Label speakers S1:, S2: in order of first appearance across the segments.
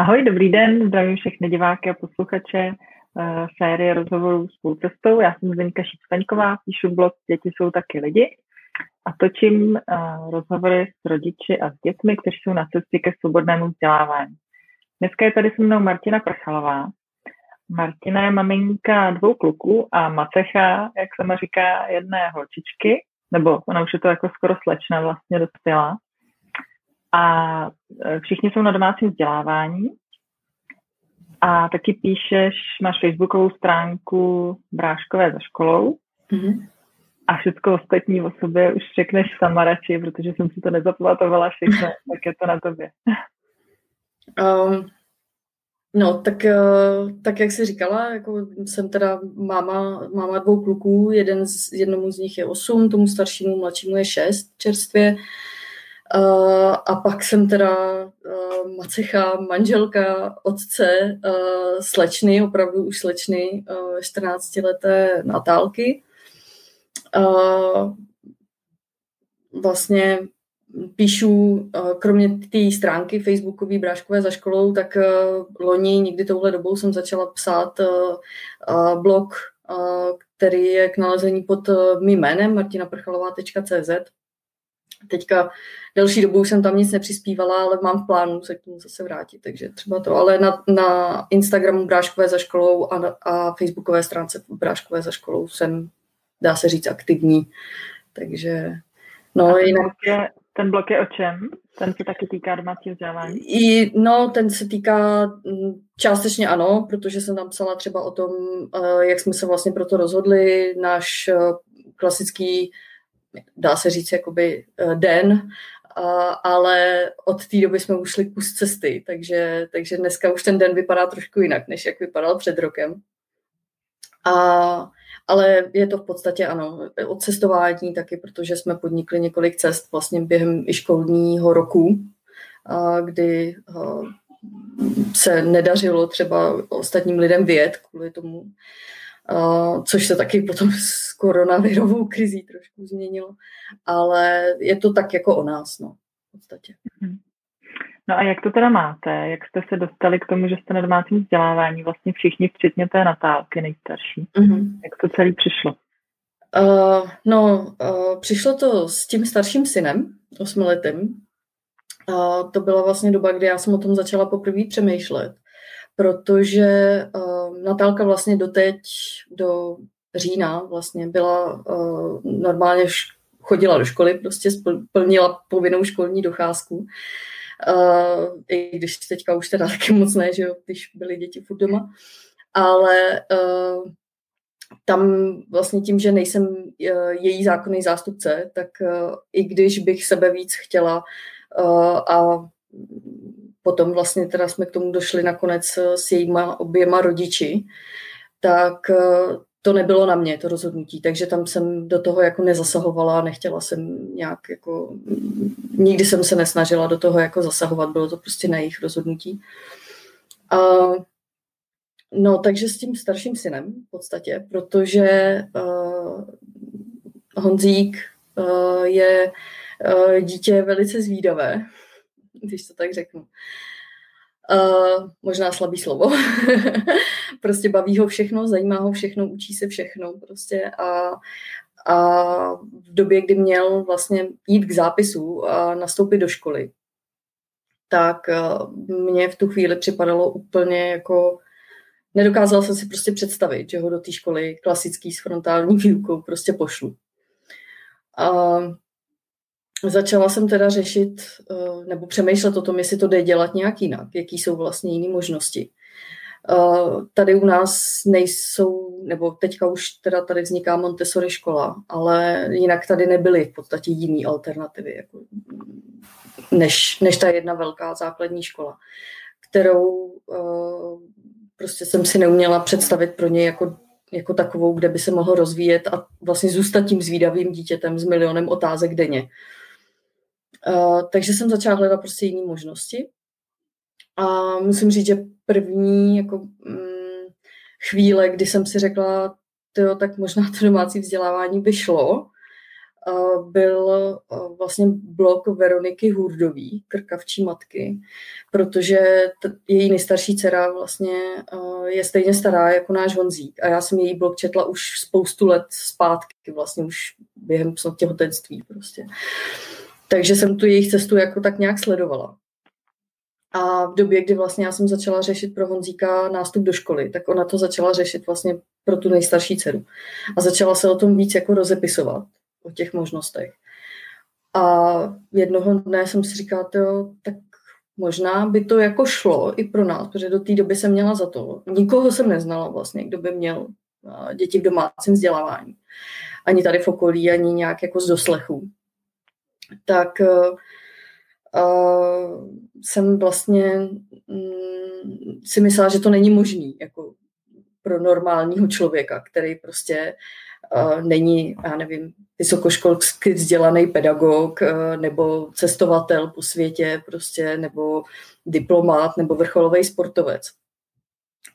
S1: Ahoj, dobrý den, zdravím všechny diváky a posluchače uh, série rozhovorů s půlcestou. Já jsem Zdeňka Šípstaňková, píšu blog Děti jsou taky lidi a točím uh, rozhovory s rodiči a s dětmi, kteří jsou na cestě ke svobodnému vzdělávání. Dneska je tady se mnou Martina Prchalová. Martina je maminka dvou kluků a macecha, jak sama říká, jedné holčičky, nebo ona už je to jako skoro slečna vlastně dospělá a e, všichni jsou na domácím vzdělávání a taky píšeš, máš facebookovou stránku Bráškové za školou mm-hmm. a všechno ostatní o sobě už řekneš sama radši, protože jsem si to nezapamatovala všechno, tak je to na tobě.
S2: Um, no, tak, uh, tak jak jsi říkala, jako jsem teda máma, máma dvou kluků, jeden z, jednomu z nich je osm, tomu staršímu, mladšímu je šest čerstvě. Uh, a pak jsem teda uh, macecha, manželka, otce, uh, slečny, opravdu už slečny, uh, 14-leté Natálky. Uh, vlastně píšu, kromě té stránky facebookové Bráškové za školou, tak loni někdy touhle dobou jsem začala psát blog, který je k nalezení pod mým jménem martinaprchalová.cz Teďka delší dobu jsem tam nic nepřispívala, ale mám v plánu se k tomu zase vrátit, takže třeba to. Ale na, na Instagramu Bráškové za školou a, a Facebookové stránce Bráškové za školou jsem, dá se říct, aktivní. Takže, no
S1: a ten jinak... Blok je, ten blok je o čem? Ten se taky týká domácího vzdělávání?
S2: I, no, ten se týká mm, částečně ano, protože jsem tam psala třeba o tom, eh, jak jsme se vlastně pro to rozhodli. Náš eh, klasický dá se říct, jakoby eh, den, ale od té doby jsme ušli kus cesty, takže, takže dneska už ten den vypadá trošku jinak, než jak vypadal před rokem. A, ale je to v podstatě ano, od cestování taky, protože jsme podnikli několik cest vlastně během i školního roku, kdy se nedařilo třeba ostatním lidem vyjet kvůli tomu, Uh, což se taky potom s koronavirovou krizí trošku změnilo. Ale je to tak jako o nás, no, v podstatě. Mhm.
S1: No a jak to teda máte? Jak jste se dostali k tomu, že jste na domácím vzdělávání? Vlastně všichni, včetně té Natálky nejstarší. Mm-hmm. Jak to celý přišlo?
S2: Uh, no, uh, přišlo to s tím starším synem, osmiletým. Uh, to byla vlastně doba, kdy já jsem o tom začala poprvé přemýšlet protože uh, Natálka vlastně doteď do října vlastně byla uh, normálně chodila do školy, prostě splnila povinnou školní docházku. Uh, I když teďka už teda taky moc ne, že jo, když byly děti furt doma. Ale uh, tam vlastně tím, že nejsem uh, její zákonný zástupce, tak uh, i když bych sebe víc chtěla uh, a potom vlastně teda jsme k tomu došli nakonec eh, s jejíma oběma rodiči, tak eh, to nebylo na mě, to rozhodnutí, takže tam jsem do toho jako nezasahovala, nechtěla jsem nějak jako, nikdy jsem se nesnažila do toho jako zasahovat, bylo to prostě na jejich rozhodnutí. A, no, takže s tím starším synem v podstatě, protože uh, Honzík uh, je uh, dítě velice zvídavé, když to tak řeknu. Uh, možná slabý slovo. prostě baví ho všechno, zajímá ho všechno, učí se všechno prostě a, a v době, kdy měl vlastně jít k zápisu a nastoupit do školy, tak uh, mně v tu chvíli připadalo úplně jako nedokázal jsem si prostě představit, že ho do té školy klasický s frontální výukou prostě pošlu. Uh, začala jsem teda řešit eh, nebo přemýšlet o tom, jestli to jde dělat nějak jinak, jaký jsou vlastně jiné možnosti. Eh, tady u nás nejsou, nebo teďka už teda tady vzniká Montessori škola, ale jinak tady nebyly v podstatě jiné alternativy, jako, než, než ta jedna velká základní škola, kterou eh, prostě jsem si neuměla představit pro ně jako jako takovou, kde by se mohl rozvíjet a vlastně zůstat tím zvídavým dítětem s milionem otázek denně. Uh, Uh, takže jsem začala hledat prostě jiné možnosti. A musím říct, že první jako, mm, chvíle, kdy jsem si řekla, tyjo, tak možná to domácí vzdělávání by šlo, byl vlastně blog Veroniky Hurdový, krkavčí matky, protože t- její nejstarší dcera vlastně je stejně stará jako náš Honzík a já jsem její blog četla už spoustu let zpátky, vlastně už během těhotenství prostě. Takže jsem tu jejich cestu jako tak nějak sledovala. A v době, kdy vlastně já jsem začala řešit pro Honzíka nástup do školy, tak ona to začala řešit vlastně pro tu nejstarší dceru. A začala se o tom víc jako rozepisovat, o těch možnostech. A jednoho dne jsem si říkala, jo, tak možná by to jako šlo i pro nás, protože do té doby jsem měla za to. Nikoho jsem neznala vlastně, kdo by měl děti v domácím vzdělávání. Ani tady v okolí, ani nějak jako z doslechu. Tak uh, jsem vlastně um, si myslela, že to není možný jako pro normálního člověka, který prostě uh, není, já nevím, vysokoškolsky vzdělaný pedagog uh, nebo cestovatel po světě prostě, nebo diplomát nebo vrcholový sportovec.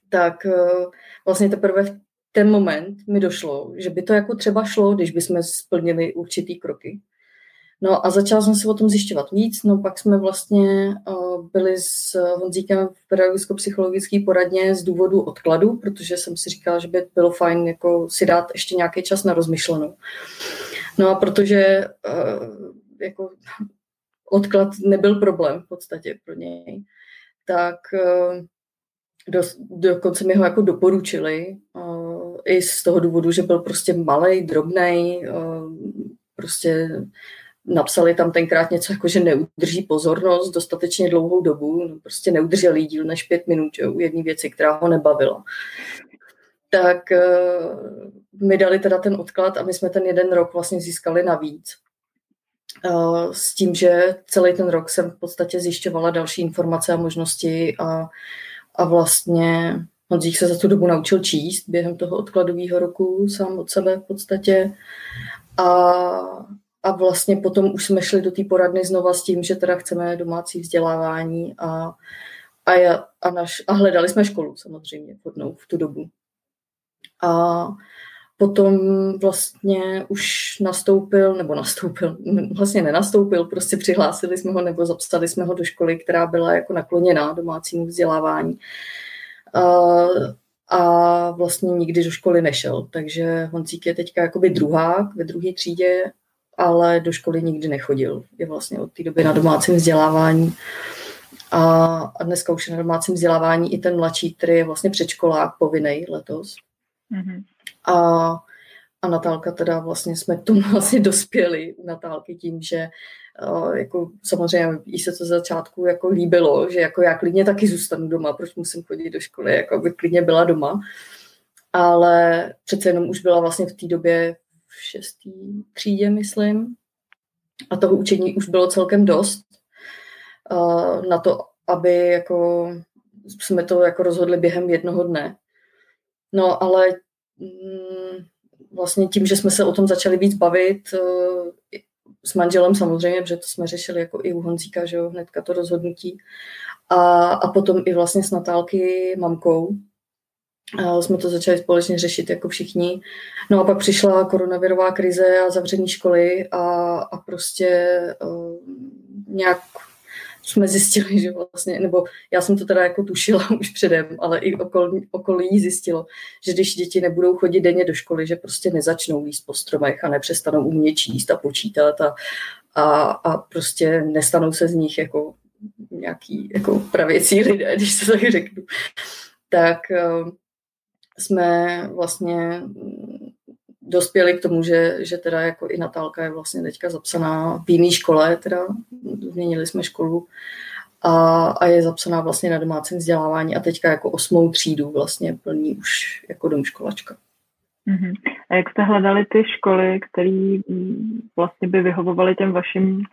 S2: Tak uh, vlastně teprve v ten moment mi došlo, že by to jako třeba šlo, když bychom splnili určitý kroky. No a začala jsem si o tom zjišťovat víc, no pak jsme vlastně uh, byli s Honzíkem v pedagogicko-psychologické poradně z důvodu odkladu, protože jsem si říkala, že by bylo fajn jako si dát ještě nějaký čas na rozmyšlenou. No a protože uh, jako odklad nebyl problém v podstatě pro něj, tak do, dokonce mi ho jako doporučili i z toho důvodu, že byl prostě malý, drobný, prostě napsali tam tenkrát něco jako, že neudrží pozornost dostatečně dlouhou dobu, no prostě neudržel jí díl než pět minut jo, u jedné věci, která ho nebavila. Tak uh, mi dali teda ten odklad a my jsme ten jeden rok vlastně získali navíc. Uh, s tím, že celý ten rok jsem v podstatě zjišťovala další informace a možnosti a, a vlastně Honzík se za tu dobu naučil číst během toho odkladového roku sám od sebe v podstatě. A, a vlastně potom už jsme šli do té poradny znova s tím, že teda chceme domácí vzdělávání a, a, já, a, naš, a hledali jsme školu samozřejmě vhodnou v tu dobu. A potom vlastně už nastoupil, nebo nastoupil, vlastně nenastoupil, prostě přihlásili jsme ho nebo zapsali jsme ho do školy, která byla jako nakloněná domácímu vzdělávání. A, a vlastně nikdy do školy nešel, takže Honzík je teďka jakoby druhák ve druhé třídě ale do školy nikdy nechodil. Je vlastně od té doby na domácím vzdělávání. A, a dneska už je na domácím vzdělávání i ten mladší, který je vlastně předškolák povinný letos. Mm-hmm. A, a Natálka teda vlastně jsme tomu vlastně dospěli u Natálky tím, že uh, jako samozřejmě jí se to začátku jako líbilo, že jako já klidně taky zůstanu doma, proč musím chodit do školy, jako by klidně byla doma. Ale přece jenom už byla vlastně v té době v šestý třídě, myslím. A toho učení už bylo celkem dost uh, na to, aby jako jsme to jako rozhodli během jednoho dne. No ale mm, vlastně tím, že jsme se o tom začali víc bavit uh, s manželem samozřejmě, protože to jsme řešili jako i u Honzíka, že jo, hnedka to rozhodnutí. A, a potom i vlastně s Natálky mamkou, a jsme to začali společně řešit jako všichni. No a pak přišla koronavirová krize a zavření školy a, a prostě uh, nějak jsme zjistili, že vlastně, nebo já jsem to teda jako tušila už předem, ale i okolí, okolí zjistilo, že když děti nebudou chodit denně do školy, že prostě nezačnou jíst po stromech a nepřestanou umět číst a počítat a, a, a prostě nestanou se z nich jako nějaký jako pravěcí lidé, když se tak řeknu. Tak uh, jsme vlastně dospěli k tomu, že, že teda jako i Natálka je vlastně teďka zapsaná v jiné škole, teda změnili jsme školu a, a je zapsaná vlastně na domácím vzdělávání a teďka jako osmou třídu vlastně plní už jako domškolačka.
S1: Uh-huh. A jak jste hledali ty školy, které vlastně by vyhovovaly těm vašim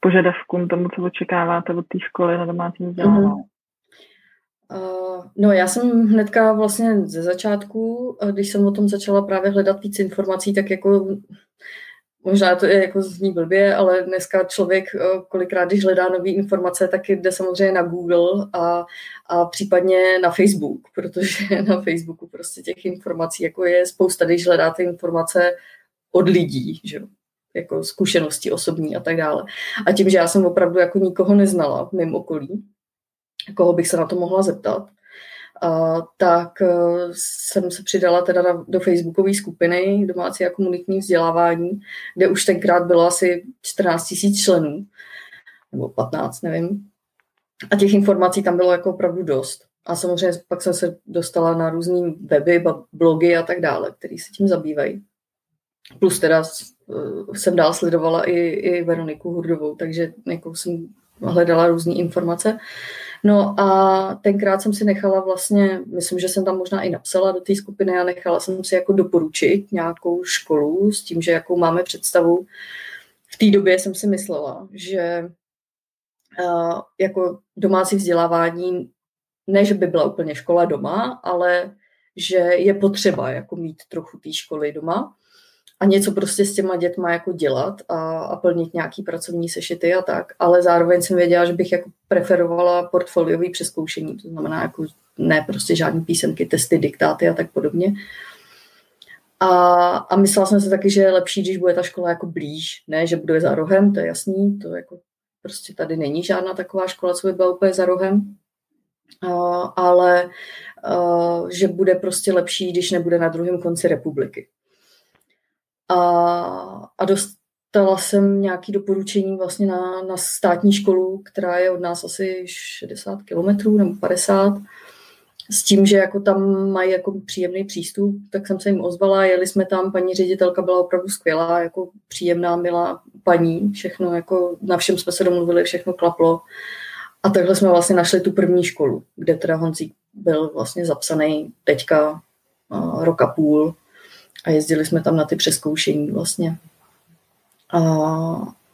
S1: požadavkům, tomu, co očekáváte od té školy na domácím vzdělávání? Uh-huh.
S2: Uh, no já jsem hnedka vlastně ze začátku, když jsem o tom začala právě hledat víc informací, tak jako možná to je jako zní blbě, ale dneska člověk kolikrát, když hledá nové informace, tak jde samozřejmě na Google a, a případně na Facebook, protože na Facebooku prostě těch informací jako je spousta, když hledáte informace od lidí, že? jako zkušenosti osobní a tak dále. A tím, že já jsem opravdu jako nikoho neznala v mém okolí, koho bych se na to mohla zeptat, a, tak uh, jsem se přidala teda do facebookové skupiny domácí a komunitní vzdělávání, kde už tenkrát bylo asi 14 000 členů, nebo 15, nevím. A těch informací tam bylo jako opravdu dost. A samozřejmě pak jsem se dostala na různé weby, blogy a tak dále, které se tím zabývají. Plus teda uh, jsem dál sledovala i, i Veroniku Hurdovou, takže jako jsem hledala různé informace. No a tenkrát jsem si nechala vlastně, myslím, že jsem tam možná i napsala do té skupiny a nechala jsem si jako doporučit nějakou školu s tím, že jakou máme představu. V té době jsem si myslela, že jako domácí vzdělávání, ne, že by byla úplně škola doma, ale že je potřeba jako mít trochu té školy doma a něco prostě s těma dětma jako dělat a, a plnit nějaký pracovní sešity a tak, ale zároveň jsem věděla, že bych jako preferovala portfoliový přeskoušení, to znamená jako ne prostě žádný písemky, testy, diktáty a tak podobně. A, a myslela jsem si taky, že je lepší, když bude ta škola jako blíž, ne, že bude za rohem, to je jasný, to jako prostě tady není žádná taková škola, co by byla úplně za rohem, uh, ale uh, že bude prostě lepší, když nebude na druhém konci republiky. A, a dostala jsem nějaké doporučení vlastně na, na státní školu, která je od nás asi 60 kilometrů nebo 50 s tím, že jako tam mají jako příjemný přístup, tak jsem se jim ozvala, jeli jsme tam, paní ředitelka byla opravdu skvělá, jako příjemná, milá paní, všechno jako na všem jsme se domluvili, všechno klaplo. A takhle jsme vlastně našli tu první školu, kde teda Honzík byl vlastně zapsaný teďka uh, půl a jezdili jsme tam na ty přeskoušení vlastně. A,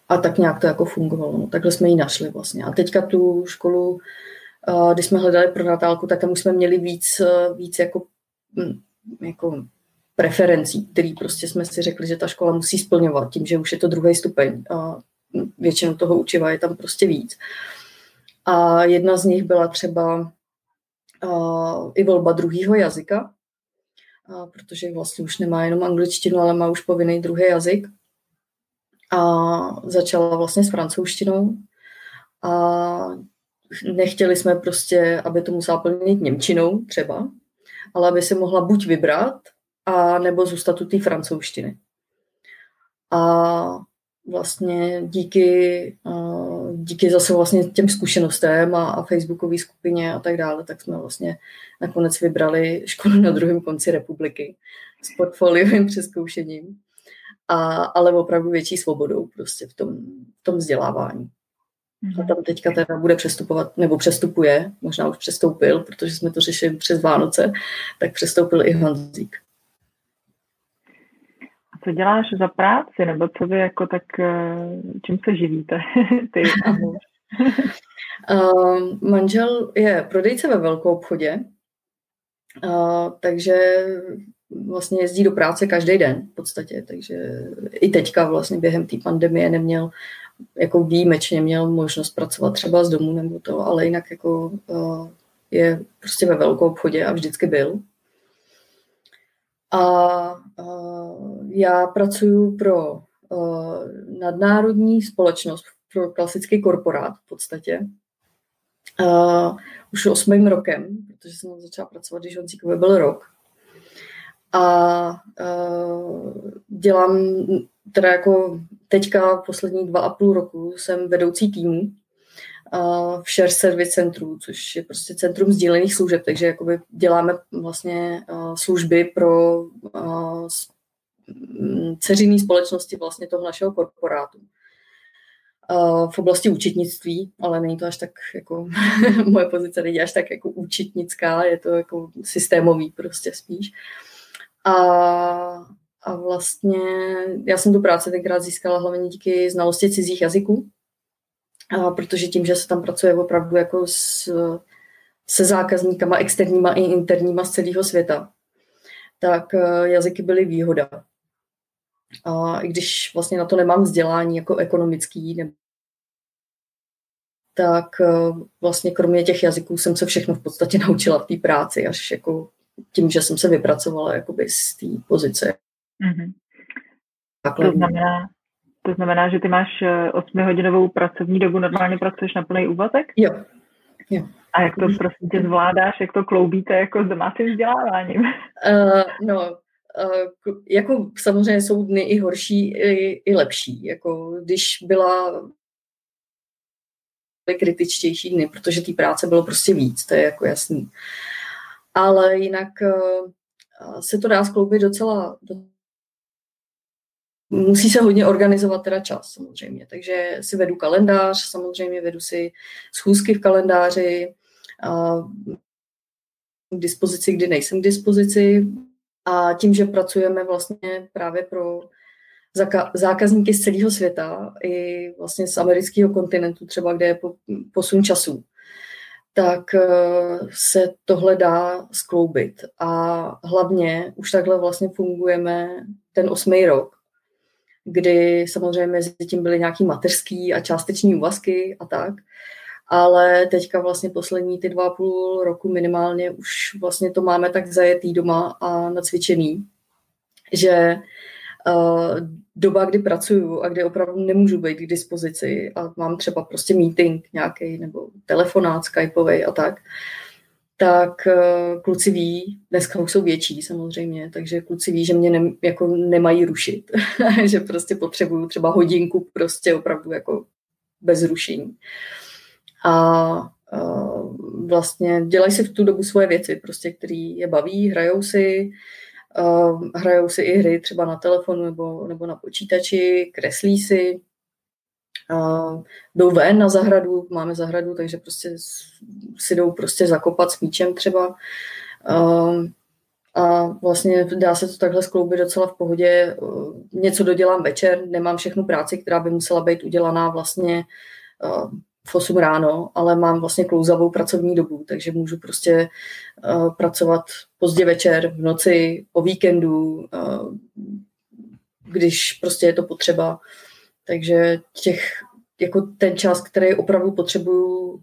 S2: a tak nějak to jako fungovalo. No, takhle jsme ji našli vlastně. A teďka tu školu, když jsme hledali pro Natálku, tak tam už jsme měli víc, víc jako, hm, jako preferencí, který prostě jsme si řekli, že ta škola musí splňovat tím, že už je to druhý stupeň a většinou toho učiva je tam prostě víc. A jedna z nich byla třeba i volba druhého jazyka, a protože vlastně už nemá jenom angličtinu, ale má už povinný druhý jazyk. A začala vlastně s francouzštinou. A nechtěli jsme prostě, aby to musela plnit Němčinou třeba, ale aby si mohla buď vybrat, a nebo zůstat u té francouzštiny. A vlastně díky, díky zase vlastně těm zkušenostem a, a facebookové skupině a tak dále, tak jsme vlastně nakonec vybrali školu na druhém konci republiky s portfoliovým přeskoušením, a, ale opravdu větší svobodou prostě v tom, v tom vzdělávání. A tam teďka teda bude přestupovat, nebo přestupuje, možná už přestoupil, protože jsme to řešili přes Vánoce, tak přestoupil i Honzík
S1: co děláš za práci, nebo co vy jako tak, eh, čím se živíte, ty a muž?
S2: uh, manžel je prodejce ve velkou obchodě, uh, takže vlastně jezdí do práce každý den v podstatě, takže i teďka vlastně během té pandemie neměl jako výjimečně měl možnost pracovat třeba z domu nebo to, ale jinak jako uh, je prostě ve velkou obchodě a vždycky byl. A, a já pracuji pro uh, nadnárodní společnost, pro klasický korporát v podstatě. Uh, už osmým rokem, protože jsem začala pracovat, když Honzíkovi byl rok. A uh, dělám teda jako teďka poslední dva a půl roku jsem vedoucí týmu v Share Service Centru, což je prostě centrum sdílených služeb, takže jakoby děláme vlastně služby pro ceřinné společnosti vlastně toho našeho korporátu. V oblasti účetnictví, ale není to až tak jako, moje pozice není až tak jako účetnická, je to jako systémový prostě spíš. A, a vlastně já jsem tu práci tenkrát získala hlavně díky znalosti cizích jazyků, a protože tím, že se tam pracuje opravdu jako s, se zákazníkama externíma i interníma z celého světa, tak eh, jazyky byly výhoda. A i když vlastně na to nemám vzdělání jako ekonomický, ne, tak eh, vlastně kromě těch jazyků jsem se všechno v podstatě naučila v té práci, až jako tím, že jsem se vypracovala jakoby z té pozice. Mm-hmm.
S1: To znamená, To znamená, že ty máš 8-hodinovou pracovní dobu, normálně pracuješ na plný úvazek?
S2: Jo. jo.
S1: A jak to prostě tě zvládáš, jak to kloubíte jako s domácím vzděláváním? Uh,
S2: no, jako samozřejmě jsou dny i horší, i, i lepší. Jako když byla kritičtější dny, protože té práce bylo prostě víc, to je jako jasný. Ale jinak uh, se to dá skloubit docela, do... musí se hodně organizovat teda čas samozřejmě, takže si vedu kalendář, samozřejmě vedu si schůzky v kalendáři, k dispozici, kdy nejsem k dispozici a tím, že pracujeme vlastně právě pro zákazníky z celého světa i vlastně z amerického kontinentu třeba, kde je posun času, tak eh, se tohle dá skloubit. A hlavně už takhle vlastně fungujeme ten osmý rok, kdy samozřejmě mezi tím byly nějaký mateřský a částeční úvazky a tak ale teďka vlastně poslední ty dva půl roku minimálně už vlastně to máme tak zajetý doma a nacvičený, že uh, doba, kdy pracuju a kdy opravdu nemůžu být k dispozici a mám třeba prostě meeting nějaký nebo telefonát skypový a tak, tak uh, kluci ví, dneska už jsou větší samozřejmě, takže kluci ví, že mě ne, jako nemají rušit, že prostě potřebuju třeba hodinku prostě opravdu jako bez rušení. Uh, a vlastně dělají si v tu dobu svoje věci, prostě, který je baví, hrajou si, hrajou si i hry třeba na telefonu nebo, nebo na počítači, kreslí si, jdou ven na zahradu, máme zahradu, takže prostě si jdou prostě zakopat s míčem třeba. A vlastně dá se to takhle skloubit docela v pohodě. Něco dodělám večer, nemám všechnu práci, která by musela být udělaná vlastně v 8 ráno, ale mám vlastně klouzavou pracovní dobu, takže můžu prostě uh, pracovat pozdě večer, v noci, o víkendu, uh, když prostě je to potřeba. Takže těch, jako ten čas, který opravdu potřebuju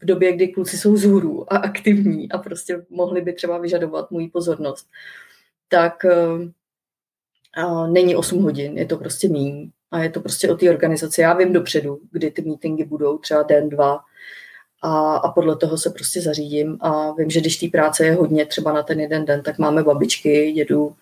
S2: v době, kdy kluci jsou zhůru a aktivní a prostě mohli by třeba vyžadovat můj pozornost, tak uh, není 8 hodin, je to prostě méně. A je to prostě o té organizaci. Já vím dopředu, kdy ty meetingy budou, třeba den, dva. A, a podle toho se prostě zařídím. A vím, že když té práce je hodně, třeba na ten jeden den, tak máme babičky, dědu,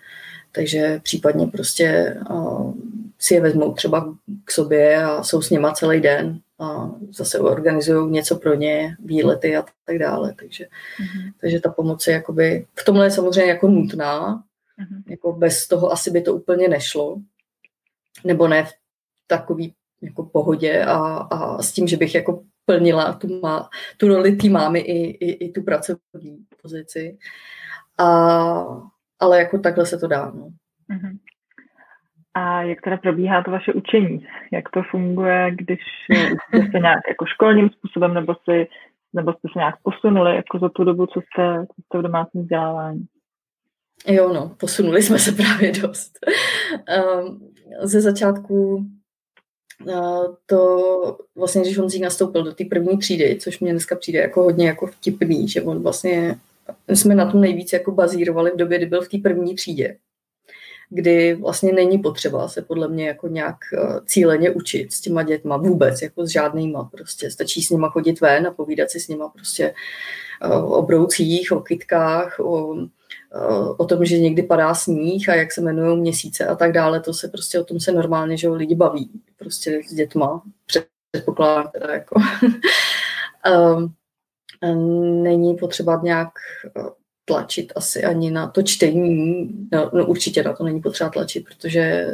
S2: takže případně prostě uh, si je vezmou třeba k sobě a jsou s něma celý den a zase organizují něco pro ně, výlety a tak dále. Takže, mm-hmm. takže ta pomoc je jakoby, v tomhle je samozřejmě jako nutná, mm-hmm. jako bez toho asi by to úplně nešlo, nebo ne v takový jako pohodě a, a s tím, že bych jako plnila tu, má, tu roli té mámy i, i, i tu pracovní pozici. A, ale jako takhle se to dá. No.
S1: Uh-huh. A jak teda probíhá to vaše učení? Jak to funguje, když jste nějak jako školním způsobem, nebo, si, nebo jste se nějak posunuli jako za tu dobu, co jste, co jste v domácím vzdělávání?
S2: Jo, no, posunuli jsme se právě dost. Um, ze začátku to vlastně, když Honzík nastoupil do té první třídy, což mě dneska přijde jako hodně jako vtipný, že on vlastně, jsme na tom nejvíc jako bazírovali v době, kdy byl v té první třídě, kdy vlastně není potřeba se podle mě jako nějak eh, cíleně učit s těma dětma vůbec, jako s žádnýma prostě. Stačí s nima chodit ven a povídat si s nima prostě eh, o broucích, o kytkách, o o tom, že někdy padá sníh a jak se jmenují měsíce a tak dále, to se prostě o tom se normálně, že lidi baví prostě s dětma, předpokládám teda jako. um, není potřeba nějak uh, tlačit asi ani na to čtení, no, no určitě na to není potřeba tlačit, protože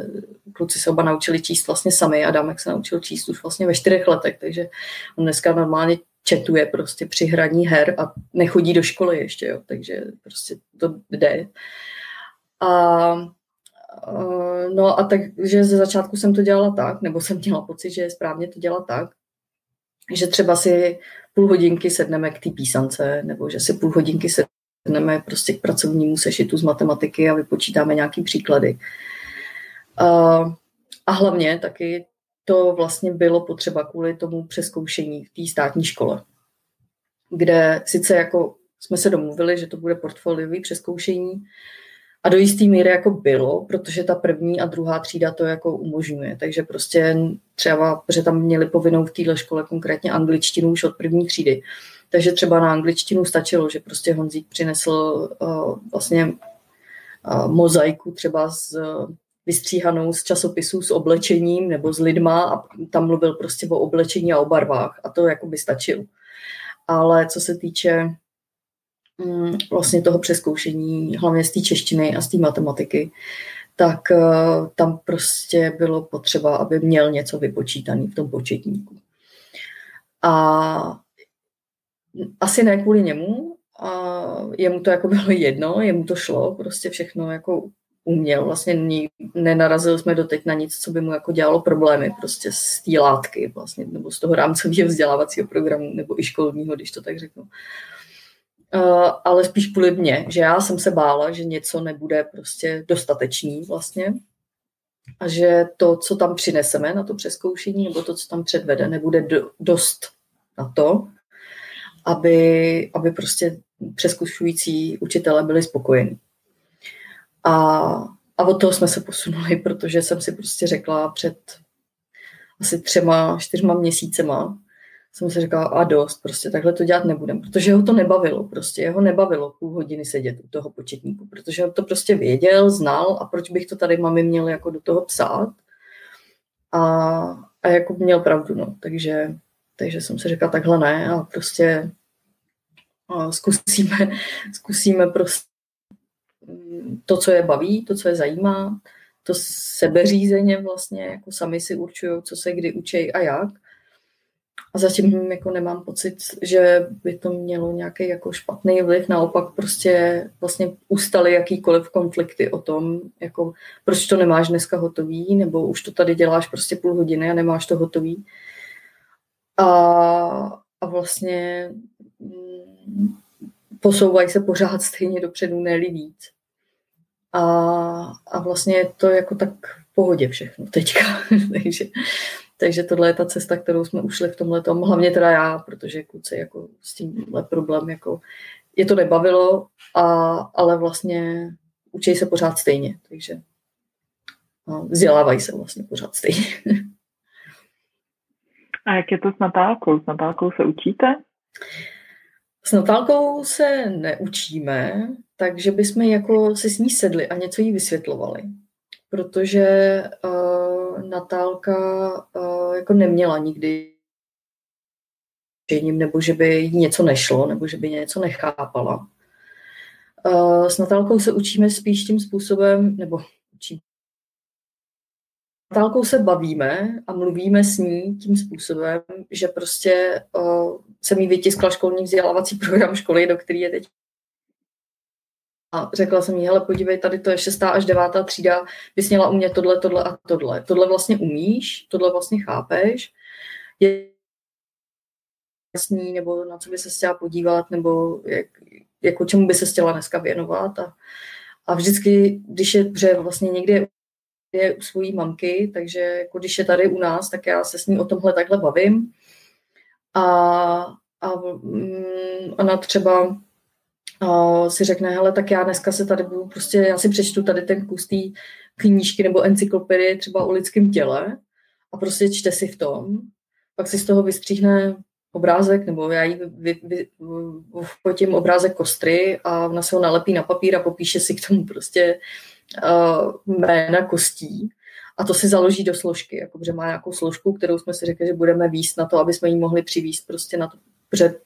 S2: kluci se oba naučili číst vlastně sami a Dámek se naučil číst už vlastně ve čtyřech letech, takže on dneska normálně četuje prostě při hraní her a nechodí do školy ještě, jo, takže prostě to jde. A no a takže ze začátku jsem to dělala tak, nebo jsem měla pocit, že je správně to dělat tak, že třeba si půl hodinky sedneme k té písance, nebo že si půl hodinky sedneme prostě k pracovnímu sešitu z matematiky a vypočítáme nějaký příklady. A, a hlavně taky to vlastně bylo potřeba kvůli tomu přeskoušení v té státní škole, kde sice jako jsme se domluvili, že to bude portfoliový přeskoušení, A do jistý míry jako bylo, protože ta první a druhá třída to jako umožňuje. Takže prostě třeba, protože tam měli povinnou v téhle škole konkrétně angličtinu už od první třídy. Takže třeba na angličtinu stačilo, že prostě Honzík přinesl uh, vlastně uh, mozaiku třeba z vystříhanou z časopisů s oblečením nebo s lidma a tam mluvil prostě o oblečení a o barvách a to jako by stačilo. Ale co se týče mm, vlastně toho přeskoušení, hlavně z té češtiny a z té matematiky, tak uh, tam prostě bylo potřeba, aby měl něco vypočítaný v tom početníku. A asi ne kvůli němu, a jemu to jako bylo jedno, jemu to šlo, prostě všechno jako uměl. Vlastně ní, nenarazili jsme doteď na nic, co by mu jako dělalo problémy prostě z té látky vlastně, nebo z toho rámcového vzdělávacího programu, nebo i školního, když to tak řeknu. Uh, ale spíš kvůli mě, že já jsem se bála, že něco nebude prostě dostatečný vlastně a že to, co tam přineseme na to přeskoušení, nebo to, co tam předvede, nebude do, dost na to, aby, aby prostě přeskušující učitelé byli spokojení. A, a od toho jsme se posunuli, protože jsem si prostě řekla před asi třema, čtyřma měsícema, jsem si řekla, a dost, prostě takhle to dělat nebudem, protože ho to nebavilo, prostě jeho nebavilo půl hodiny sedět u toho početníku, protože to prostě věděl, znal a proč bych to tady mami měl jako do toho psát. A, a jako měl pravdu, no, takže, takže jsem si řekla takhle ne a prostě a zkusíme, zkusíme prostě to, co je baví, to, co je zajímá, to sebeřízeně vlastně, jako sami si určují, co se kdy učí a jak. A zatím jako nemám pocit, že by to mělo nějaký jako špatný vliv, naopak prostě vlastně ustaly jakýkoliv konflikty o tom, jako proč to nemáš dneska hotový, nebo už to tady děláš prostě půl hodiny a nemáš to hotový. A, a vlastně mm, posouvají se pořád stejně dopředu, ne víc. A, a vlastně je to jako tak v pohodě všechno teďka. takže, takže tohle je ta cesta, kterou jsme ušli v tomhle tom. Hlavně teda já, protože kluci jako s tímhle problém jako je to nebavilo, a, ale vlastně učí se pořád stejně, takže vzdělávají se vlastně pořád stejně.
S1: A jak je to s Natálkou? S Natálkou se učíte?
S2: S Natálkou se neučíme, takže bychom jako si s ní sedli a něco jí vysvětlovali. Protože uh, Natálka uh, jako neměla nikdy nebo že by jí něco nešlo, nebo že by něco nechápala. Uh, s Natálkou se učíme spíš tím způsobem, nebo učíme. Natálkou se bavíme a mluvíme s ní tím způsobem, že prostě jsem jí vytiskla školní vzdělávací program školy, do který je teď a řekla jsem jí, hele, podívej, tady to je šestá až devátá třída, bys měla umět tohle, tohle a tohle. Tohle vlastně umíš, tohle vlastně chápeš, je jasný, nebo na co by se chtěla podívat, nebo jak, jako čemu by se chtěla dneska věnovat. A, a vždycky, když je, že vlastně někde je u svojí mamky, takže jako když je tady u nás, tak já se s ní o tomhle takhle bavím. A, a mm, ona třeba uh, si řekne, hele, tak já dneska se tady budu prostě, já si přečtu tady ten kus té knížky nebo encyklopedie třeba o lidském těle a prostě čte si v tom, pak si z toho vystříhne obrázek, nebo já jí vy, vy, vy, obrázek kostry a ona se ho nalepí na papír a popíše si k tomu prostě uh, jména kostí a to si založí do složky, jako, že má nějakou složku, kterou jsme si řekli, že budeme výst na to, aby jsme ji mohli přivíst prostě na to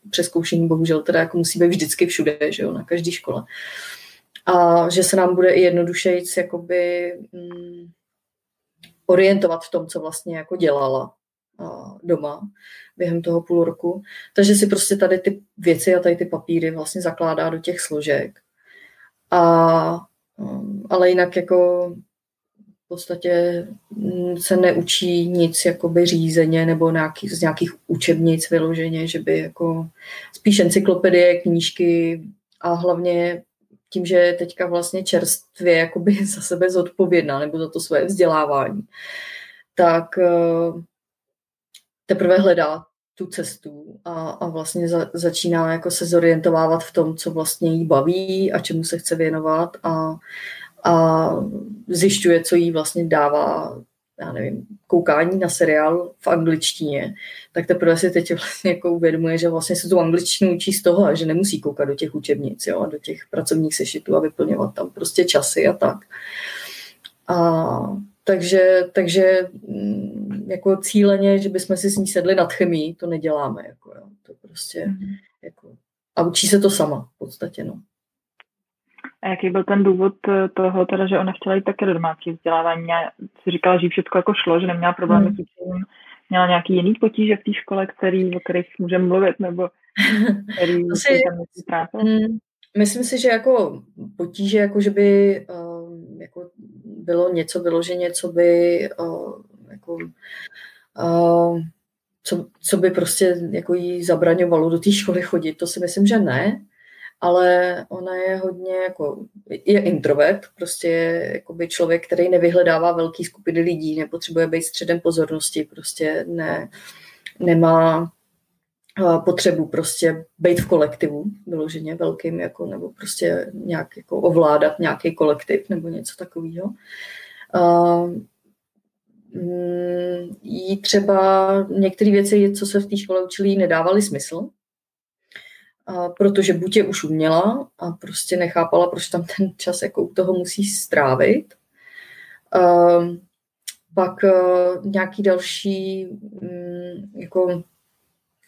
S2: přeskoušení, bohužel teda jako musí být vždycky všude, že jo, na každé škole. A že se nám bude i jednodušejc jakoby mm, orientovat v tom, co vlastně jako dělala a, doma během toho půl roku. Takže si prostě tady ty věci a tady ty papíry vlastně zakládá do těch složek. A, um, ale jinak jako podstatě mm, se neučí nic jakoby řízeně nebo nějaký, z nějakých učebnic vyloženě, že by jako spíš encyklopedie, knížky a hlavně tím, že je teďka vlastně čerstvě jakoby za sebe zodpovědná nebo za to své vzdělávání, tak eh, teprve hledá tu cestu a, a vlastně za, začíná jako se zorientovávat v tom, co vlastně jí baví a čemu se chce věnovat a, a zjišťuje, co jí vlastně dává já nevím, koukání na seriál v angličtině, tak teprve si teď vlastně jako uvědomuje, že vlastně se tu angličtinu učí z toho a že nemusí koukat do těch učebnic, jo, a do těch pracovních sešitů a vyplňovat tam prostě časy a tak. A takže, takže mm, jako cíleně, že bychom si s ní sedli nad chemii, to neděláme. Jako, jo. To prostě, mm-hmm. jako, a učí se to sama v podstatě. No.
S1: A jaký byl ten důvod eh, toho, teda, že ona chtěla jít také do domácí vzdělávání? Měla, si říkala, že všechno jako šlo, že neměla problémy hmm. s učením. Měla nějaký jiný potíže v té škole, který, o kterých můžeme mluvit, nebo který Asi,
S2: tam hmm, Myslím si, že jako potíže, jako že by uh, jako bylo něco vyloženě, co by uh, jako, uh, co, co by prostě jako jí zabraňovalo do té školy chodit, to si myslím, že ne ale ona je hodně jako, je introvert, prostě je jakoby člověk, který nevyhledává velký skupiny lidí, nepotřebuje být středem pozornosti, prostě ne, nemá potřebu prostě být v kolektivu, vyloženě velkým, jako, nebo prostě nějak jako ovládat nějaký kolektiv nebo něco takového. Mm, jí třeba některé věci, co se v té škole učili, nedávaly smysl, a protože buď je už uměla a prostě nechápala, proč tam ten čas jako u toho musí strávit. A pak uh, nějaký další, um, jako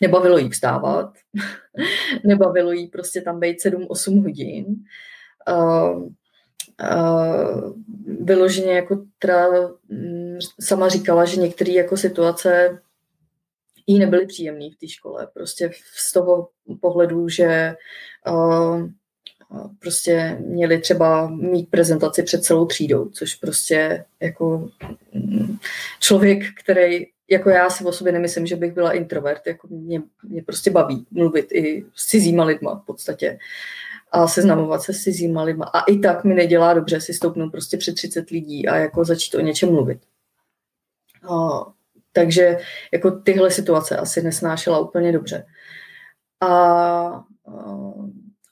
S2: nebavilo jí vstávat, nebavilo jí prostě tam být 7-8 hodin. Uh, uh, vyloženě jako teda um, sama říkala, že některé jako situace jí nebyly příjemný v té škole. Prostě z toho pohledu, že uh, prostě měli třeba mít prezentaci před celou třídou, což prostě jako mm, člověk, který jako já si o sobě nemyslím, že bych byla introvert, jako mě, mě prostě baví mluvit i s cizíma lidma v podstatě a seznamovat se s cizíma lidma. A i tak mi nedělá dobře si stoupnout prostě před 30 lidí a jako začít o něčem mluvit. A takže jako tyhle situace asi nesnášela úplně dobře. A,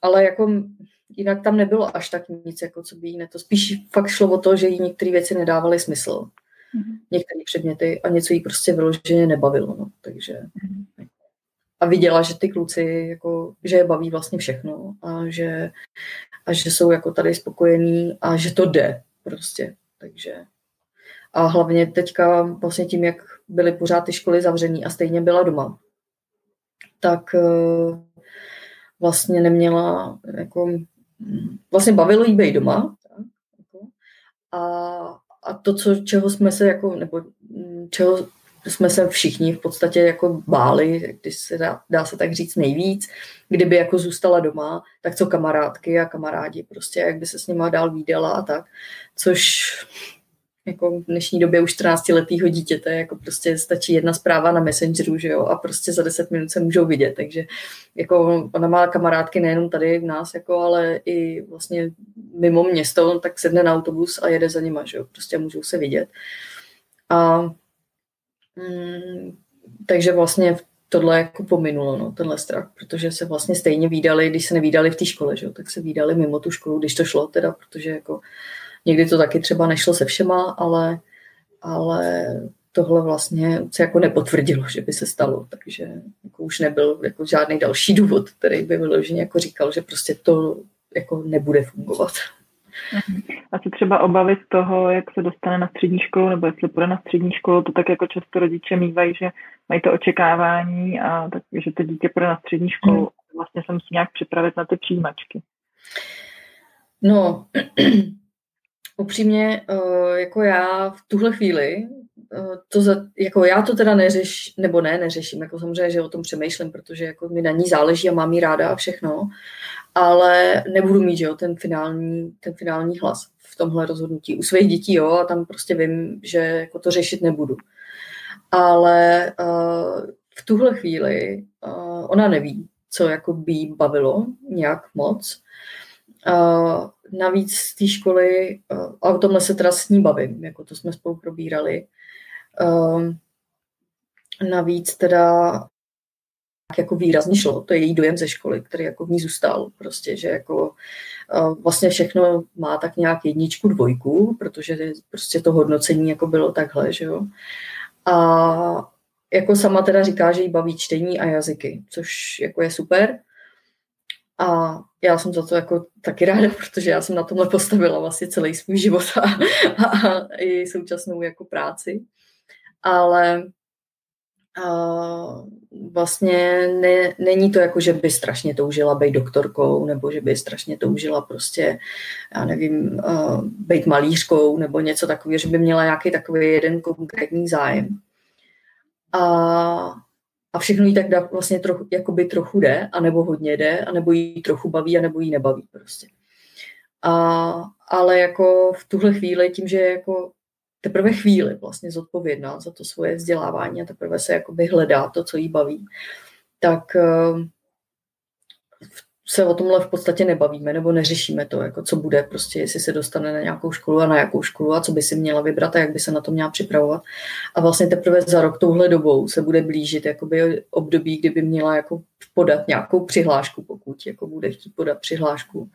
S2: ale jako jinak tam nebylo až tak nic, jako co by jí ne. To spíš fakt šlo o to, že jí některé věci nedávaly smysl. Mm-hmm. Některé předměty a něco jí prostě vyloženě nebavilo. No. Takže mm-hmm. a viděla, že ty kluci, jako, že je baví vlastně všechno a že, a že jsou jako tady spokojení a že to jde prostě. Takže a hlavně teďka vlastně tím, jak byly pořád ty školy zavřený a stejně byla doma, tak eh, vlastně neměla, jako, vlastně bavilo jí být doma. A, a to, co, čeho jsme se jako, nebo mm, čeho jsme se všichni v podstatě jako báli, když se dá, dá se tak říct nejvíc, kdyby jako zůstala doma, tak co kamarádky a kamarádi, prostě jak by se s nima dál výdala a tak, což jako v dnešní době už 14 letého dítěte, jako prostě stačí jedna zpráva na Messengeru, že jo, a prostě za 10 minut se můžou vidět, takže jako ona má kamarádky nejenom tady v nás, jako, ale i vlastně mimo město, tak sedne na autobus a jede za nima, že jo, prostě můžou se vidět. A mm, takže vlastně tohle jako pominulo, no, tenhle strach, protože se vlastně stejně výdali, když se nevídali v té škole, že jo, tak se výdali mimo tu školu, když to šlo teda, protože jako Někdy to taky třeba nešlo se všema, ale, ale tohle vlastně se jako nepotvrdilo, že by se stalo, takže jako už nebyl jako žádný další důvod, který by vyloženě jako říkal, že prostě to jako nebude fungovat.
S1: A co třeba obavy z toho, jak se dostane na střední školu, nebo jestli půjde na střední školu, to tak jako často rodiče mývají, že mají to očekávání a tak, že to dítě půjde na střední školu, hmm. vlastně se musí nějak připravit na ty přijímačky.
S2: No, upřímně, eh, jako já v tuhle chvíli, eh, to za, jako já to teda neřeš, nebo ne, neřeším, jako samozřejmě, že o tom přemýšlím, protože jako mi na ní záleží a mám jí ráda a všechno, ale nebudu mít, že jo, ten finální, ten finální hlas v tomhle rozhodnutí. U svých dětí, jo, a tam prostě vím, že jako to řešit nebudu. Ale uh, v tuhle chvíli uh, ona neví, co jako by bavilo nějak moc. Uh, navíc z té školy, a o tomhle se teda s ní bavím, jako to jsme spolu probírali. Uh, navíc teda jako výrazně šlo, to je její dojem ze školy, který jako v ní zůstal, prostě, že jako vlastně všechno má tak nějak jedničku, dvojku, protože prostě to hodnocení jako bylo takhle, že jo. A jako sama teda říká, že jí baví čtení a jazyky, což jako je super. A já jsem za to jako taky ráda, protože já jsem na tomhle postavila vlastně celý svůj život a, a, a i současnou jako práci. Ale a vlastně ne, není to jako, že by strašně toužila být doktorkou, nebo že by strašně toužila prostě, já nevím, uh, být malířkou, nebo něco takového, že by měla nějaký takový jeden konkrétní zájem. A, a všechno jí tak dá, vlastně trochu, jakoby trochu jde, anebo hodně jde, anebo jí trochu baví, anebo jí nebaví prostě. A, ale jako v tuhle chvíli, tím, že jako teprve chvíli vlastně zodpovědná za to svoje vzdělávání a teprve se jakoby hledá to, co jí baví, tak eh, se o tomhle v podstatě nebavíme nebo neřešíme to, jako co bude, prostě jestli se dostane na nějakou školu a na jakou školu a co by si měla vybrat a jak by se na to měla připravovat. A vlastně teprve za rok touhle dobou se bude blížit jakoby období, kdyby měla jako podat nějakou přihlášku, pokud jako bude chtít podat přihlášku.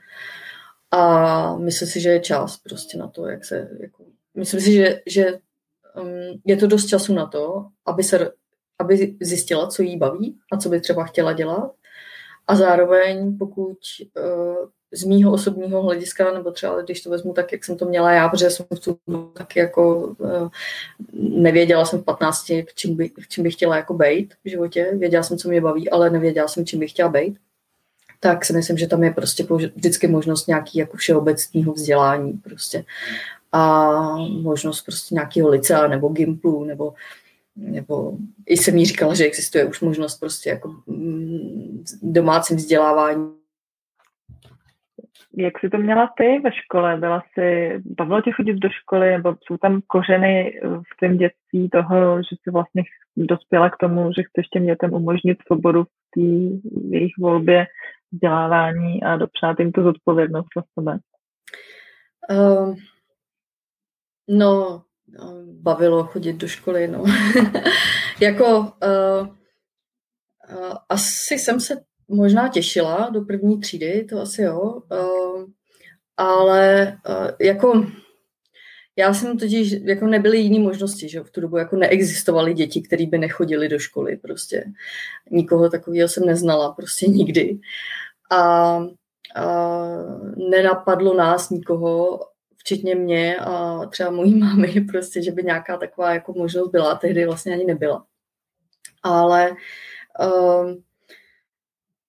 S2: A myslím si, že je čas prostě na to, jak se jako myslím si, že, že um, je to dost času na to, aby, se, aby zjistila, co jí baví a co by třeba chtěla dělat. A zároveň, pokud uh, z mýho osobního hlediska, nebo třeba když to vezmu tak, jak jsem to měla já, protože jsem v tu tak jako uh, nevěděla jsem v 15, k čím, by, čím bych chtěla jako bejt v životě. Věděla jsem, co mě baví, ale nevěděla jsem, čím bych chtěla bejt. Tak si myslím, že tam je prostě vždycky možnost nějaký jako všeobecného vzdělání prostě a možnost prostě nějakého licea nebo gimplu nebo nebo i jsem jí říkala, že existuje už možnost prostě jako mm, domácím vzdělávání.
S1: Jak jsi to měla ty ve škole? Byla jsi, bavilo tě chodit do školy, nebo jsou tam kořeny v tom dětství toho, že jsi vlastně dospěla k tomu, že chceš těm dětem umožnit svobodu v té jejich volbě vzdělávání a dopřát jim tu zodpovědnost za sebe?
S2: Uh, no, bavilo chodit do školy, no. jako uh, uh, asi jsem se možná těšila do první třídy, to asi jo, uh, ale uh, jako já jsem totiž, jako nebyly jiné možnosti, že v tu dobu jako neexistovaly děti, které by nechodily do školy prostě. Nikoho takového jsem neznala prostě nikdy. A, a nenapadlo nás nikoho, včetně mě a třeba mojí mámy, prostě, že by nějaká taková jako možnost byla, tehdy vlastně ani nebyla. Ale uh,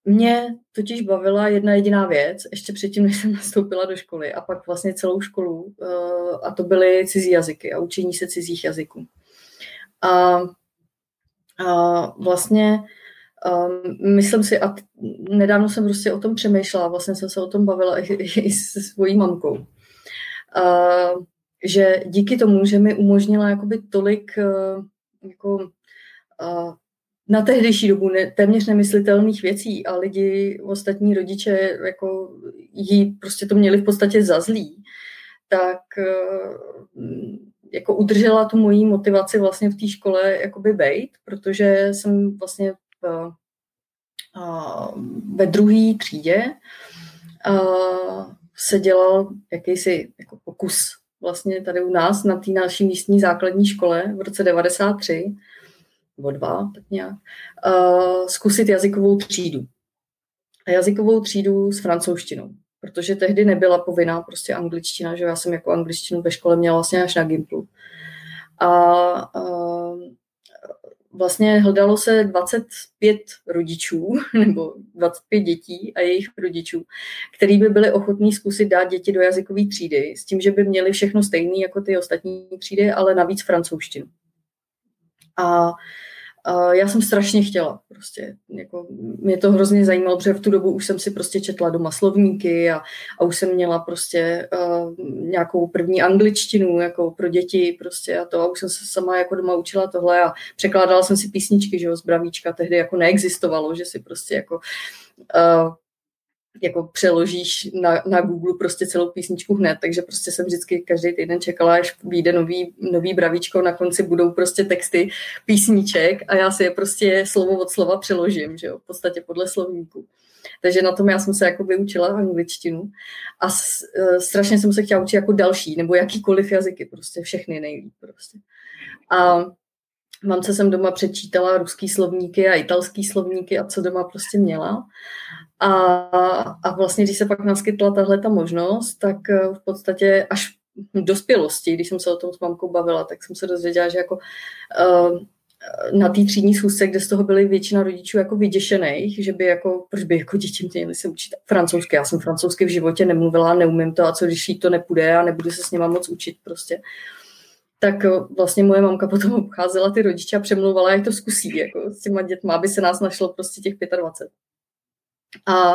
S2: mě totiž bavila jedna jediná věc, ještě předtím, než jsem nastoupila do školy a pak vlastně celou školu uh, a to byly cizí jazyky a učení se cizích jazyků. A, a vlastně Um, myslím si, a nedávno jsem prostě o tom přemýšlela, vlastně jsem se o tom bavila i, i se svojí mamkou, Uh, že díky tomu, že mi umožnila jakoby tolik uh, jako, uh, na tehdejší dobu ne, téměř nemyslitelných věcí a lidi, ostatní rodiče, jako jí prostě to měli v podstatě za zlý, tak jako udržela tu moji motivaci vlastně v té škole jakoby bejt, protože jsem vlastně v, ve druhé třídě se dělal jakýsi jako pokus vlastně tady u nás na té naší místní základní škole v roce 93 nebo dva, tak nějak, uh, zkusit jazykovou třídu. A jazykovou třídu s francouzštinou, protože tehdy nebyla povinná prostě angličtina, že já jsem jako angličtinu ve škole měla vlastně až na Gimplu. A uh, vlastně hledalo se 25 rodičů nebo 25 dětí a jejich rodičů, který by byli ochotní zkusit dát děti do jazykové třídy s tím, že by měli všechno stejné jako ty ostatní třídy, ale navíc francouzštinu. A já jsem strašně chtěla. Prostě, jako, mě to hrozně zajímalo, protože v tu dobu už jsem si prostě četla doma slovníky a, a už jsem měla prostě uh, nějakou první angličtinu jako pro děti prostě a to a už jsem se sama jako doma učila tohle a překládala jsem si písničky, že jo, z Bravíčka tehdy jako neexistovalo, že si prostě jako uh, jako přeložíš na, na Google prostě celou písničku hned, takže prostě jsem vždycky každý týden čekala, až vyjde nový, nový bravíčko, na konci budou prostě texty písniček a já si je prostě slovo od slova přeložím, že jo, v podstatě podle slovníku. Takže na tom já jsem se jako vyučila angličtinu a s, e, strašně jsem se chtěla učit jako další, nebo jakýkoliv jazyky, prostě všechny nejlíp prostě. A Mamce jsem doma přečítala ruský slovníky a italský slovníky a co doma prostě měla. A, a vlastně, když se pak naskytla tahle ta možnost, tak eh, v podstatě až v dospělosti, když jsem se o tom s mamkou bavila, tak jsem se dozvěděla, že jako uh, na té třídní schůzce, kde z toho byly většina rodičů jako vyděšených, že by jako, proč by jako děti měly se učit francouzsky. Já jsem francouzsky v životě nemluvila, neumím to a co když jí to nepůjde a nebudu se s nima moc učit prostě. Tak eh, vlastně moje mamka potom obcházela ty rodiče a přemlouvala, jak to zkusí jako s těma dětma, aby se nás našlo prostě těch 25. A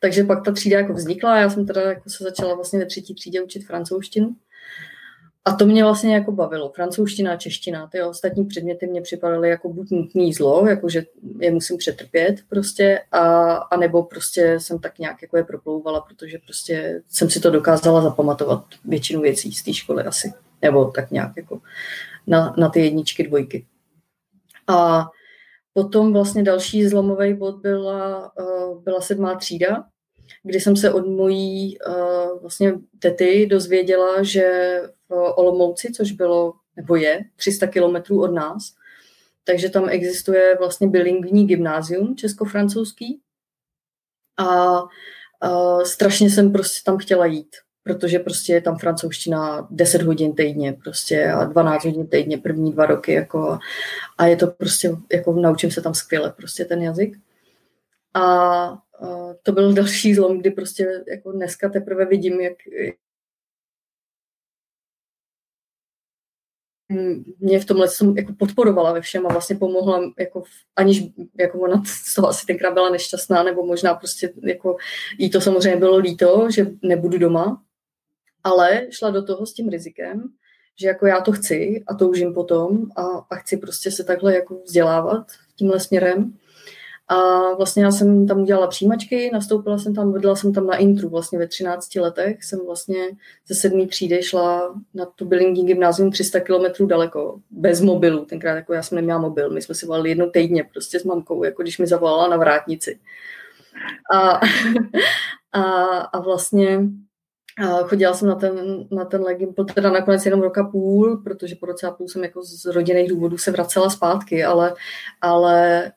S2: takže pak ta třída jako vznikla, já jsem teda jako se začala vlastně ve třetí třídě učit francouzštinu. A to mě vlastně jako bavilo. Francouzština a čeština. Ty ostatní předměty mě připadaly jako buď nutný zlo, jako že je musím přetrpět prostě, a, a nebo prostě jsem tak nějak jako je proplouvala, protože prostě jsem si to dokázala zapamatovat většinu věcí z té školy asi. Nebo tak nějak jako na, na ty jedničky, dvojky. A Potom vlastně další zlomový bod byla, uh, byla sedmá třída, kdy jsem se od mojí uh, vlastně tety dozvěděla, že v Olomouci, což bylo, nebo je, 300 kilometrů od nás, takže tam existuje vlastně bilingvní gymnázium česko-francouzský a uh, strašně jsem prostě tam chtěla jít protože prostě je tam francouzština 10 hodin týdně prostě a 12 hodin týdně první dva roky jako a je to prostě, jako naučím se tam skvěle prostě ten jazyk. A, a to byl další zlom, kdy prostě jako dneska teprve vidím, jak, mě v tomhle jsem jako podporovala ve všem a vlastně pomohla, jako, aniž jako ona z toho asi tenkrát byla nešťastná, nebo možná prostě jako jí to samozřejmě bylo líto, že nebudu doma, ale šla do toho s tím rizikem, že jako já to chci a toužím potom a, a chci prostě se takhle jako vzdělávat tímhle směrem. A vlastně já jsem tam udělala přijímačky, nastoupila jsem tam, vedla jsem tam na intru vlastně ve 13 letech, jsem vlastně ze sedmý třídy šla na tu Billingí gymnázium 300 kilometrů daleko, bez mobilu, tenkrát jako já jsem neměla mobil, my jsme si volali jednou týdně prostě s mamkou, jako když mi zavolala na vrátnici. A, a, a vlastně Chodila jsem na ten, na ten Legimpl teda nakonec jenom roka půl, protože po roce a půl jsem jako z rodinných důvodů se vracela zpátky, ale, ale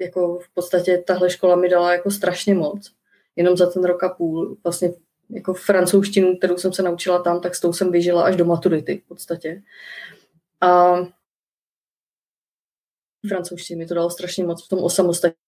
S2: jako v podstatě tahle škola mi dala jako strašně moc. Jenom za ten rok a půl. Vlastně jako francouzštinu, kterou jsem se naučila tam, tak s tou jsem vyžila až do maturity v podstatě. A francouzštinu mi to dalo strašně moc v tom osamostatnění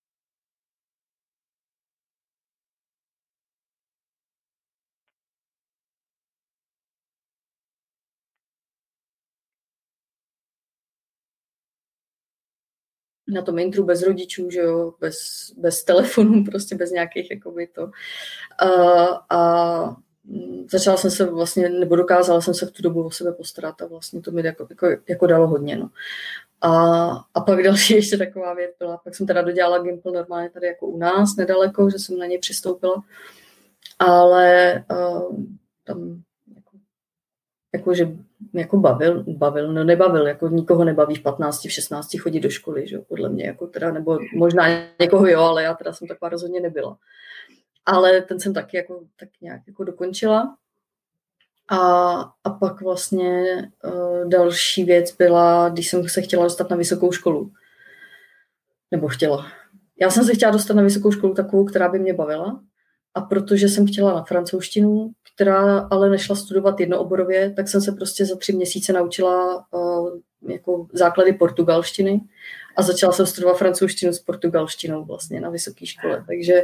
S2: na tom intru bez rodičů, že jo, bez, bez telefonů, prostě bez nějakých jakoby to. A, a začala jsem se vlastně, nebo dokázala jsem se v tu dobu o sebe postarat a vlastně to mi jako, jako, jako dalo hodně, no. A, a pak další ještě taková věc byla, pak jsem teda dodělala Gimple normálně tady jako u nás, nedaleko, že jsem na něj přistoupila, ale uh, tam jako, že jako bavil, bavil, no nebavil, jako nikoho nebaví v 15, v 16 chodit do školy, že podle mě, jako teda, nebo možná někoho jo, ale já teda jsem taková rozhodně nebyla. Ale ten jsem taky jako, tak nějak jako dokončila. A, a pak vlastně uh, další věc byla, když jsem se chtěla dostat na vysokou školu. Nebo chtěla. Já jsem se chtěla dostat na vysokou školu takovou, která by mě bavila, a protože jsem chtěla na francouzštinu, která ale nešla studovat jednooborově, tak jsem se prostě za tři měsíce naučila uh, jako základy portugalštiny a začala jsem studovat francouzštinu s portugalštinou vlastně na vysoké škole. Takže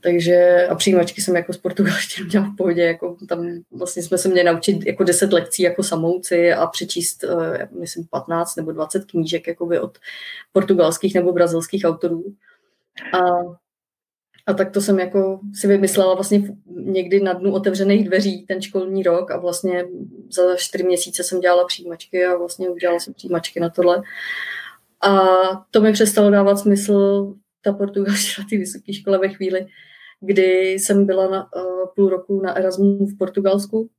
S2: takže a přijímačky jsem jako z portugalštiny dělala v pohodě, jako tam vlastně jsme se měli naučit jako 10 lekcí jako samouci a přečíst, uh, myslím, 15 nebo 20 knížek jakoby od portugalských nebo brazilských autorů. A a tak to jsem jako si vymyslela vlastně někdy na dnu otevřených dveří ten školní rok a vlastně za čtyři měsíce jsem dělala přijímačky a vlastně udělala jsem přijímačky na tohle. A to mi přestalo dávat smysl ta portugalština ty vysoké škole ve chvíli, kdy jsem byla na, uh, půl roku na Erasmu v Portugalsku.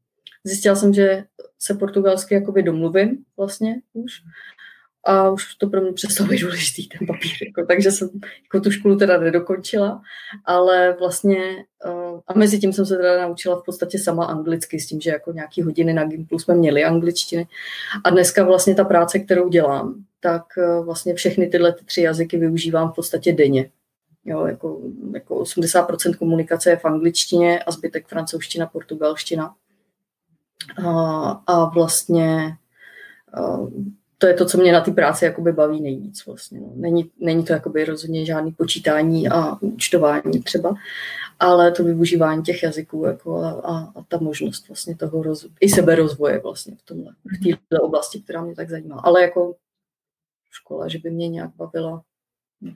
S2: Zjistila jsem, že se portugalsky jakoby domluvím vlastně už a už to pro mě přestalo být důležitý ten papír. Jako, takže jsem jako tu školu teda nedokončila, ale vlastně uh, a mezi tím jsem se teda naučila v podstatě sama anglicky s tím, že jako nějaký hodiny na Gimplu jsme měli angličtiny. A dneska vlastně ta práce, kterou dělám, tak uh, vlastně všechny tyhle ty tři jazyky využívám v podstatě denně. Jo, jako, jako 80% komunikace je v angličtině a zbytek francouzština, portugalština. A, a vlastně uh, to je to, co mě na té práci jakoby baví nejvíc vlastně. No. Není, není to jakoby rozhodně žádný počítání a účtování třeba, ale to využívání těch jazyků jako a, a, a ta možnost vlastně toho roz, i seberozvoje vlastně v tomhle, v této oblasti, která mě tak zajímá. Ale jako škola, že by mě nějak bavila. No.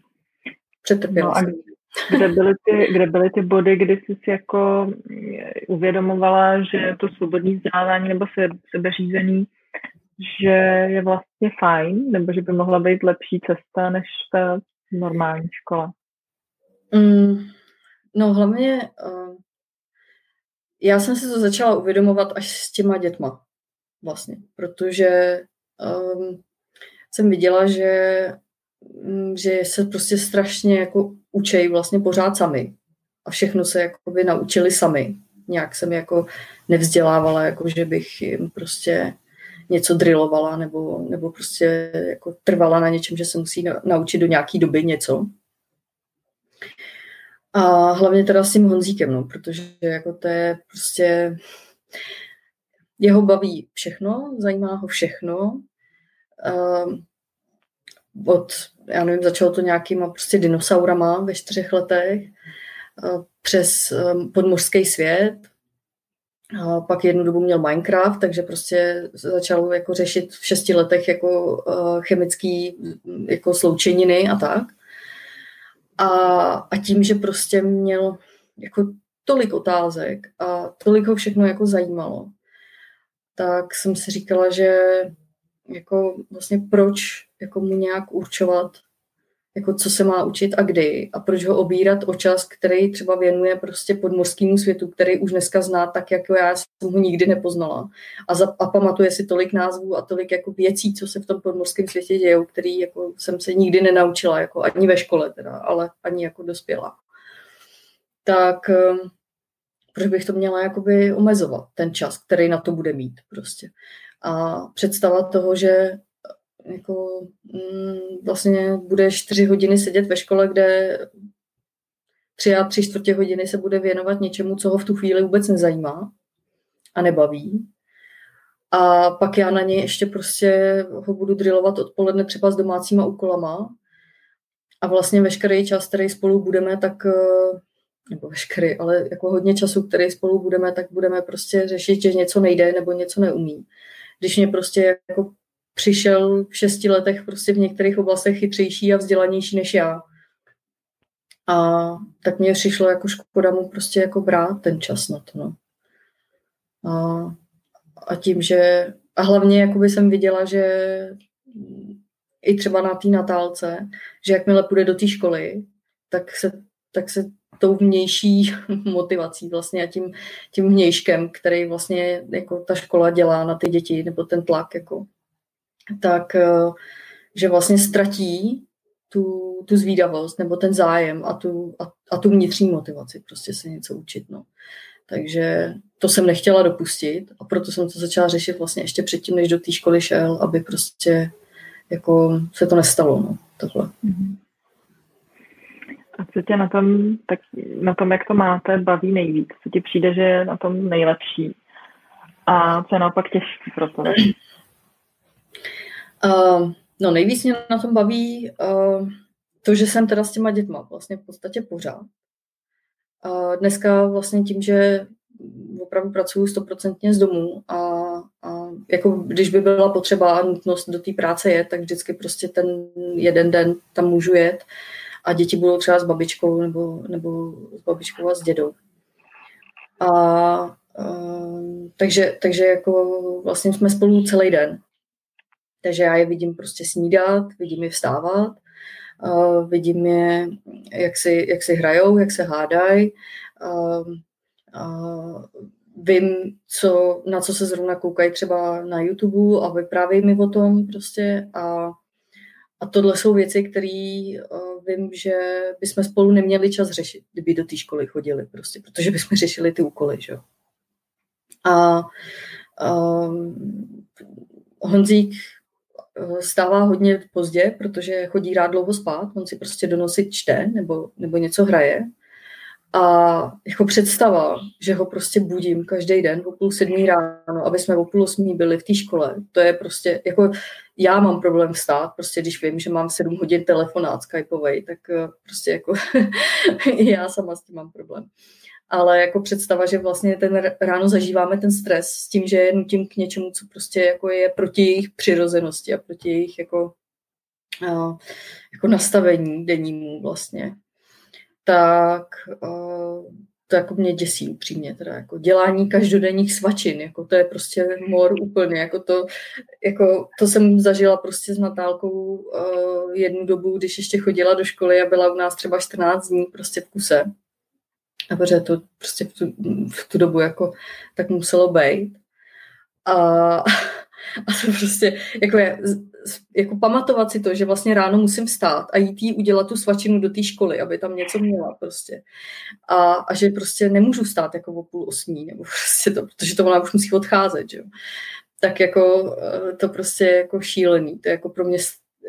S2: Přetrpěla no jsem.
S1: Kde byly, ty, kde byly ty body, kdy jsi si jako uvědomovala, že to svobodné vzdělávání nebo se, sebeřízení že je vlastně fajn, nebo že by mohla být lepší cesta než ta normální škola?
S2: Mm, no hlavně uh, já jsem si to začala uvědomovat až s těma dětma vlastně, protože um, jsem viděla, že, um, že se prostě strašně jako učejí vlastně pořád sami a všechno se jakoby naučili sami. Nějak jsem jako nevzdělávala, jako že bych jim prostě něco drillovala nebo, nebo prostě jako trvala na něčem, že se musí naučit do nějaké doby něco. A hlavně teda s tím Honzíkem, no, protože jako to je prostě jeho baví všechno, zajímá ho všechno. Um, od, já nevím, začalo to nějakýma prostě dinosaurama ve čtyřech letech, uh, přes um, podmořský svět, a pak jednu dobu měl Minecraft, takže prostě začal jako řešit v šesti letech jako uh, chemický jako sloučeniny a tak. A, a tím, že prostě měl jako tolik otázek a tolik ho všechno jako zajímalo, tak jsem si říkala, že jako vlastně proč jako mu nějak určovat jako co se má učit a kdy a proč ho obírat o čas, který třeba věnuje prostě podmořskému světu, který už dneska zná tak, jako já jsem ho nikdy nepoznala. A, za, a pamatuje si tolik názvů a tolik jako věcí, co se v tom podmořském světě dějou, který jako jsem se nikdy nenaučila, jako ani ve škole teda, ale ani jako dospělá. Tak ehm, proč bych to měla jakoby omezovat, ten čas, který na to bude mít prostě. A představa toho, že jako mm, vlastně bude čtyři hodiny sedět ve škole, kde tři a tři čtvrtě hodiny se bude věnovat něčemu, co ho v tu chvíli vůbec nezajímá a nebaví. A pak já na něj ještě prostě ho budu drillovat odpoledne třeba s domácíma úkolama. A vlastně veškerý čas, který spolu budeme, tak eh, nebo veškerý, ale jako hodně času, který spolu budeme, tak budeme prostě řešit, že něco nejde nebo něco neumí. Když mě prostě jako přišel v šesti letech prostě v některých oblastech chytřejší a vzdělanější než já. A tak mě přišlo jako škoda mu prostě jako brát ten čas na to. No. A, a tím, že a hlavně jakoby jsem viděla, že i třeba na té natálce, že jakmile půjde do té školy, tak se, tak se tou vnější motivací vlastně a tím, tím vnějškem, který vlastně jako ta škola dělá na ty děti, nebo ten tlak, jako tak eh, že vlastně ztratí tu, tu zvídavost nebo ten zájem a tu, a, a tu vnitřní motivaci prostě se něco učit. No. Takže to jsem nechtěla dopustit a proto jsem to začala řešit vlastně ještě předtím, než do té školy šel, aby prostě jako se to nestalo. No, tohle.
S1: Mhm. A co tě na tom, tak na tom, jak to máte, baví nejvíc? Co ti přijde, že je na tom nejlepší? A co je naopak těžké pro to?
S2: Uh, no nejvíc mě na tom baví uh, to, že jsem teda s těma dětma vlastně v podstatě pořád. Uh, dneska vlastně tím, že opravdu pracuji stoprocentně z domu a, a jako když by byla potřeba a nutnost do té práce jet, tak vždycky prostě ten jeden den tam můžu jet a děti budou třeba s babičkou nebo, nebo s babičkou a s dědou. A, uh, takže, takže jako vlastně jsme spolu celý den. Takže já je vidím prostě snídat, vidím je vstávat, uh, vidím je, jak si, jak si hrajou, jak se hádají, uh, uh, vím, co, na co se zrovna koukají třeba na YouTube a vyprávějí mi o tom prostě a, a tohle jsou věci, které uh, vím, že bychom spolu neměli čas řešit, kdyby do té školy chodili prostě, protože bychom řešili ty úkoly, že. A um, Honzík stává hodně pozdě, protože chodí rád dlouho spát, on si prostě do noci čte nebo, nebo něco hraje. A jako představa, že ho prostě budím každý den o půl sedmí ráno, aby jsme o půl osmí byli v té škole, to je prostě, jako já mám problém vstát, prostě když vím, že mám sedm hodin telefonát skypovej, tak eh, prostě jako já sama s tím mám problém ale jako představa, že vlastně ten ráno zažíváme ten stres s tím, že je nutím k něčemu, co prostě jako je proti jejich přirozenosti a proti jejich jako, jako nastavení dennímu vlastně, tak to jako mě děsí upřímně, teda jako dělání každodenních svačin, jako to je prostě mor úplně, jako to, jako to jsem zažila prostě s Natálkou uh, jednu dobu, když ještě chodila do školy a byla u nás třeba 14 dní prostě v kuse a protože to prostě v tu, v tu dobu jako tak muselo být. A, a to prostě, jako, je, jako pamatovat si to, že vlastně ráno musím stát a jít jí udělat tu svačinu do té školy, aby tam něco měla prostě. A, a že prostě nemůžu stát jako o půl osmí, nebo prostě to, protože to ona už musí odcházet, že jo. Tak jako eh, to prostě je jako šílený. To je jako pro mě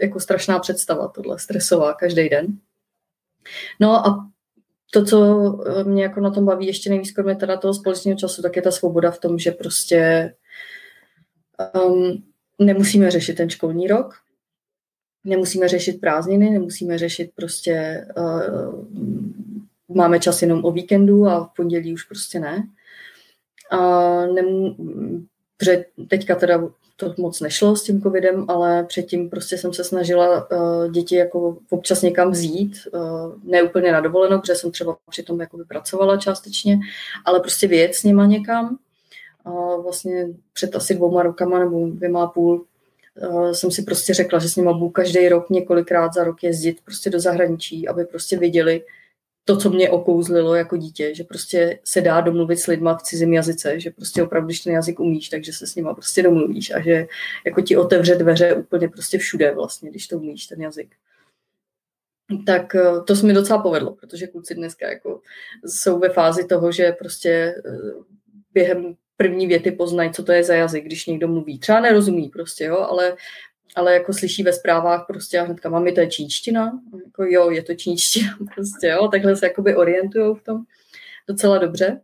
S2: jako strašná představa tohle, stresová každý den. No a to, co eh, mě jako na tom baví ještě nejvíc, kromě teda toho společného času, tak je ta svoboda v tom, že prostě um, nemusíme řešit ten školní rok, nemusíme řešit prázdniny, nemusíme řešit prostě, uh, máme čas jenom o víkendu a v pondělí už prostě ne. A nem, teďka teda to moc nešlo s tím covidem, ale předtím prostě jsem se snažila uh, děti jako občas někam vzít, uh, ne úplně na dovolenou, protože jsem třeba přitom jako pracovala částečně, ale prostě vyjet s nima někam. Uh, vlastně před asi dvouma rokama nebo dvěma a půl uh, jsem si prostě řekla, že s nima budu každý rok několikrát za rok jezdit prostě do zahraničí, aby prostě viděli, to, co mě okouzlilo jako dítě, že prostě se dá domluvit s lidma v cizím jazyce, že prostě opravdu, když ten jazyk umíš, takže se s nima prostě domluvíš a že jako ti otevře dveře úplně prostě všude vlastně, když to umíš, ten jazyk. Tak eh, to se mi docela povedlo, protože kluci dneska jako jsou ve fázi toho, že prostě eh, během první věty poznají, co to je za jazyk, když někdo mluví. Třeba nerozumí prostě, jo, ale ale jako slyší ve zprávách prostě a hnedka, mami, to je čínština? Jako jo, je to čínština prostě, jo, takhle se jakoby orientují v tom docela dobře.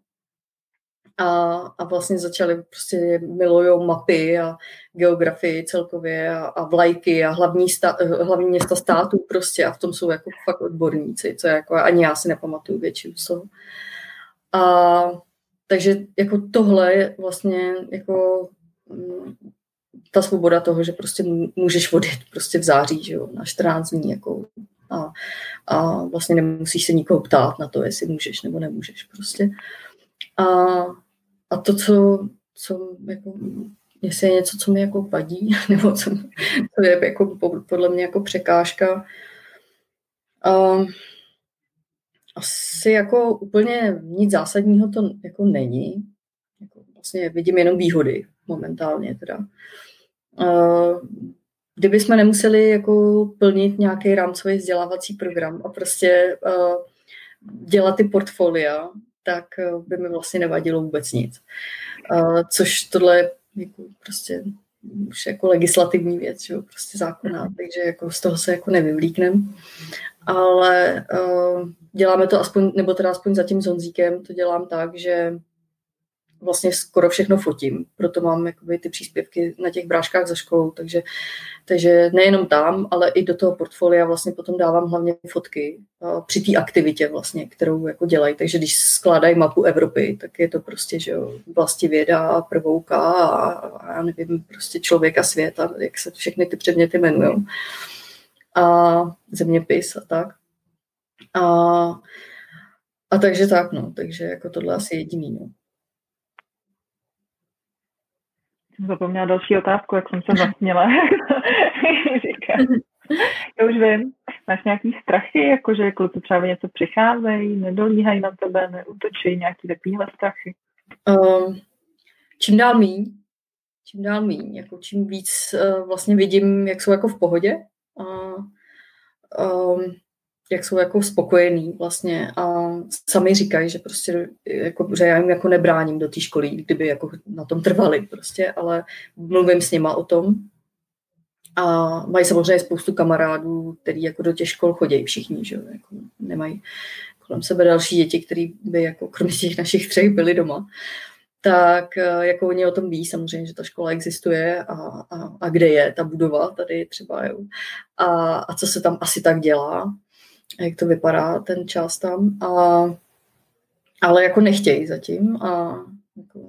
S2: A, a vlastně začali prostě milujou mapy a geografii celkově a, a vlajky a hlavní, sta, hlavní města států prostě a v tom jsou jako fakt odborníci, co jako ani já si nepamatuju většinu toho. A takže jako tohle je vlastně jako mm, ta svoboda toho, že prostě můžeš odjet prostě v září, že jo, na 14 dní, jako a, a vlastně nemusíš se nikoho ptát na to, jestli můžeš nebo nemůžeš prostě. A, a to, co, co jako, jestli je něco, co mi jako vadí, nebo co, co je jako podle mě jako překážka, a, asi jako úplně nic zásadního to jako není. Jako vlastně vidím jenom výhody momentálně teda. Kdyby jsme nemuseli jako plnit nějaký rámcový vzdělávací program a prostě dělat ty portfolia, tak by mi vlastně nevadilo vůbec nic. Což tohle jako prostě už jako legislativní věc, že jo, prostě zákona, takže jako z toho se jako nevyvlíknem. Ale uh, děláme to aspoň, nebo teda aspoň za tím Zonzíkem, to dělám tak, že vlastně skoro všechno fotím, proto mám jakoby, ty příspěvky na těch bráškách za školou, takže, takže nejenom tam, ale i do toho portfolia vlastně potom dávám hlavně fotky při té aktivitě vlastně, kterou jako dělají, takže když skládají mapu Evropy, tak je to prostě, že jo, vlasti věda, prvouka a, a já nevím, prostě člověk a svět a jak se všechny ty předměty jmenují a zeměpis a tak. A, a takže tak, no, takže jako tohle asi jediný, no.
S1: Jsem zapomněla další otázku, jak jsem se zasměla. Já už vím. Máš nějaký strachy, jakože kluci třeba něco přicházejí, nedolíhají na tebe, neútočí, nějaký takovýhle strachy?
S2: Um, čím dál míň, čím dál míň, jako čím víc uh, vlastně vidím, jak jsou jako v pohodě a um, jak jsou jako spokojení vlastně a sami říkají, že prostě jako, že já jim jako nebráním do té školy, kdyby jako na tom trvali prostě, ale mluvím s nima o tom. A mají samozřejmě spoustu kamarádů, který jako do těch škol chodí všichni, že jako nemají kolem sebe další děti, které by jako kromě těch našich třech byly doma. Tak eh, jako oni o tom ví samozřejmě, že ta škola existuje a, a, a kde je ta budova tady třeba, jo. A, a co se tam asi tak dělá, jak to vypadá ten čas tam. A, ale jako nechtějí zatím a jako,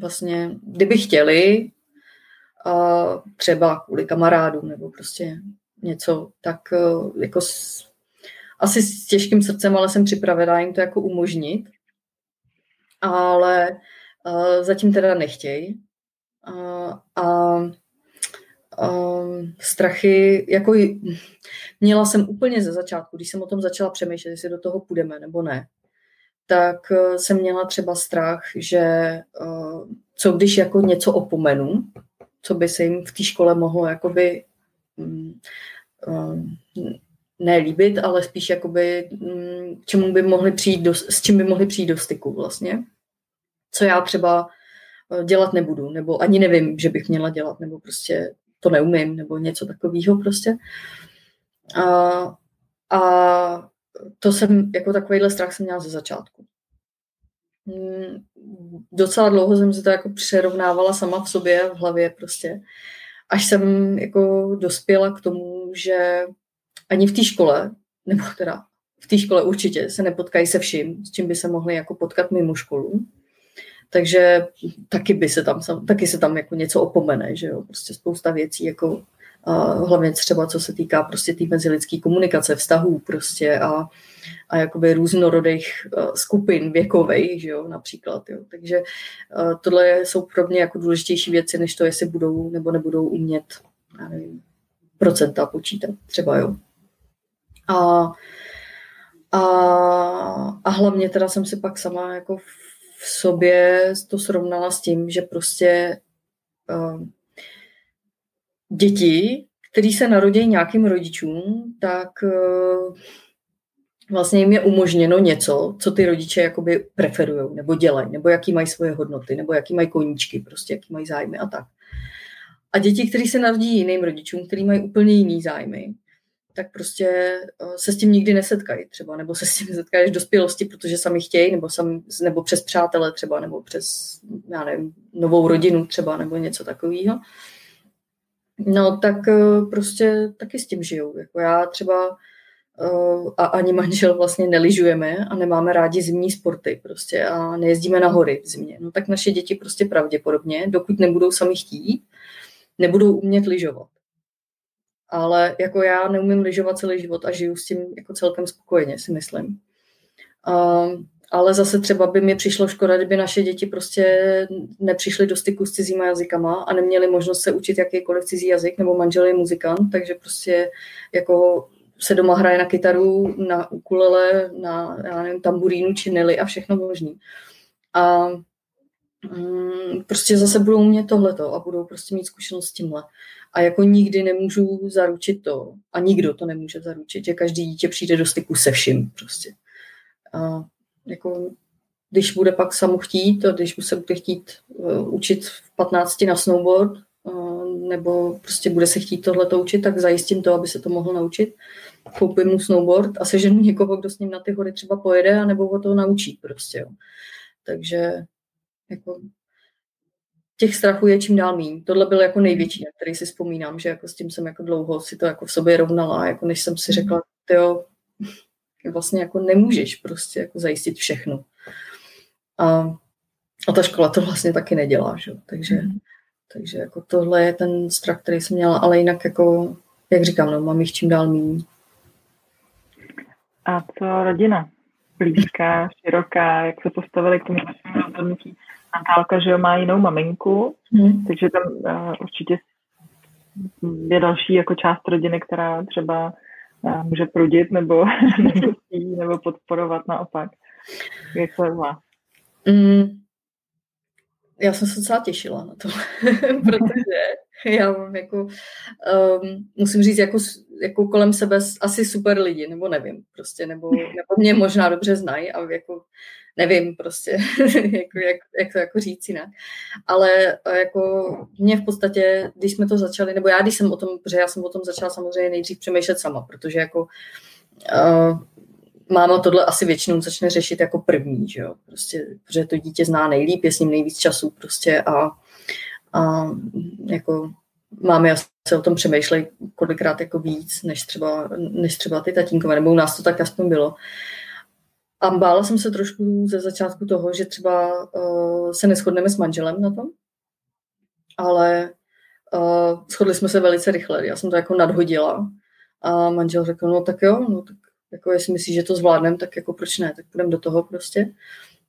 S2: vlastně, kdyby chtěli, a třeba kvůli kamarádům nebo prostě něco, tak eh, jako s, asi s těžkým srdcem, ale jsem připravená jim to jako umožnit ale uh, zatím teda nechtějí. A uh, strachy, jako měla jsem úplně ze začátku, když jsem o tom začala přemýšlet, jestli do toho půjdeme nebo ne, tak uh, jsem měla třeba strach, že uh, co když jako něco opomenu, co by se jim v té škole mohlo jakoby um, um, nelíbit, ale spíš jakoby, um, čemu by mohli přijít do, s čím by mohli přijít do styku vlastně co já třeba eh, dělat nebudu, nebo ani nevím, že bych měla dělat, nebo prostě to neumím, nebo něco takového prostě. A, a to jsem, jako takovýhle strach jsem měla ze začátku. Hmm, docela dlouho jsem si to jako přerovnávala sama v sobě, v hlavě prostě. Až jsem jako dospěla k tomu, že ani v té škole, nebo teda v té škole určitě se nepotkají se vším, s čím by se mohli jako potkat mimo školu. Takže taky by se tam, taky se tam jako něco opomene, že jo, prostě spousta věcí, jako a hlavně třeba co se týká prostě té tý mezilidské komunikace, vztahů prostě a, a jakoby různorodých skupin věkových, že jo, například, jo. Takže tohle jsou pro mě jako důležitější věci, než to, jestli budou nebo nebudou umět, já nevím, procenta počítat třeba, jo. A, a, a hlavně teda jsem si pak sama jako v sobě to srovnala s tím, že prostě uh, děti, který se narodí nějakým rodičům, tak uh, vlastně jim je umožněno něco, co ty rodiče jakoby preferují, nebo dělají, nebo jaký mají svoje hodnoty, nebo jaký mají koníčky, prostě jaký mají zájmy a tak. A děti, které se narodí jiným rodičům, který mají úplně jiný zájmy, tak prostě eh, se s tím nikdy nesetkají třeba, nebo se s tím nesetkají až v dospělosti, protože sami chtějí, nebo, sami, nebo přes přátele třeba, nebo přes, já nevím, novou rodinu třeba, nebo něco takového. No tak eh, prostě taky s tím žijou. Jako já třeba eh, a ani manžel vlastně neližujeme a nemáme rádi zimní sporty prostě a nejezdíme na hory v zimě. No tak naše děti prostě pravděpodobně, dokud nebudou sami chtít, nebudou umět lyžovat ale jako já neumím lyžovat celý život a žiju s tím jako celkem spokojeně, si myslím. Um, ale zase třeba by mi přišlo škoda, kdyby naše děti prostě nepřišly do styku s cizíma jazykama a neměli možnost se učit jakýkoliv cizí jazyk, nebo manžel je muzikant, takže prostě jako se doma hraje na kytaru, na ukulele, na já nevím, tamburínu či nely a všechno možný. A mm, prostě zase budou mít tohleto a budou prostě mít zkušenost s tímhle. A jako nikdy nemůžu zaručit to, a nikdo to nemůže zaručit, že každý dítě přijde do styku se vším prostě. A jako, když bude pak samu chtít, a když se bude chtít uh, učit v 15 na snowboard, uh, nebo prostě bude se chtít tohle učit, tak zajistím to, aby se to mohl naučit. Koupím mu snowboard a seženu někoho, kdo s ním na ty hory třeba pojede, nebo ho to naučí prostě. Jo. Takže jako těch strachů je čím dál méně. Tohle byl jako největší, na který si vzpomínám, že jako s tím jsem jako dlouho si to jako v sobě rovnala, jako než jsem si mhm. řekla, jo, vlastně jako nemůžeš prostě jako zajistit všechno. A, a ta škola to vlastně taky nedělá, že? Takže, mm. takže jako tohle je ten strach, který jsem měla, ale jinak jako, jak říkám, no, mám jich čím dál méně.
S1: A co rodina? Blízká, široká, jak se postavili k tomu rozhodnutí? Natálka, že jo, má jinou maminku, hmm. takže tam uh, určitě je další jako část rodiny, která třeba uh, může prudit nebo, nebo, nebo podporovat naopak. Jak to je vás? Mm,
S2: já jsem se docela těšila na to, protože já mám jako, um, musím říct, jako, jako kolem sebe asi super lidi, nebo nevím, prostě, nebo, nebo mě možná dobře znají a jako nevím prostě, jako, jak, jak to jako říct jinak. Ale jako mě v podstatě, když jsme to začali, nebo já když jsem o tom, protože já jsem o tom začala samozřejmě nejdřív přemýšlet sama, protože jako uh, máma tohle asi většinou začne řešit jako první, že jo? Prostě, protože to dítě zná nejlíp, je s ním nejvíc času prostě a, a jako máme se o tom přemýšleli kolikrát jako víc, než třeba, než třeba ty tatínkové, nebo u nás to tak aspoň bylo. A bála jsem se trošku ze začátku toho, že třeba uh, se neschodneme s manželem na tom, ale uh, shodli jsme se velice rychle. Já jsem to jako nadhodila a manžel řekl, no tak jo, no tak jako jestli myslíš, že to zvládneme, tak jako proč ne, tak půjdeme do toho prostě.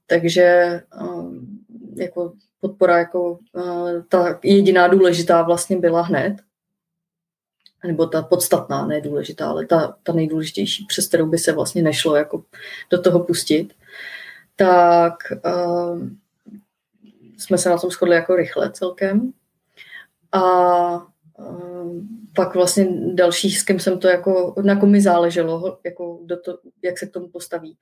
S2: Takže um, jako podpora jako uh, ta jediná důležitá vlastně byla hned, nebo ta podstatná, ne důležitá, ale ta, ta nejdůležitější, přes kterou by se vlastně nešlo jako do toho pustit, tak uh, jsme se na tom shodli jako rychle celkem. A Ehm, pak vlastně další, s kým jsem to jako, na kom mi záleželo, jako do to, jak se k tomu postaví.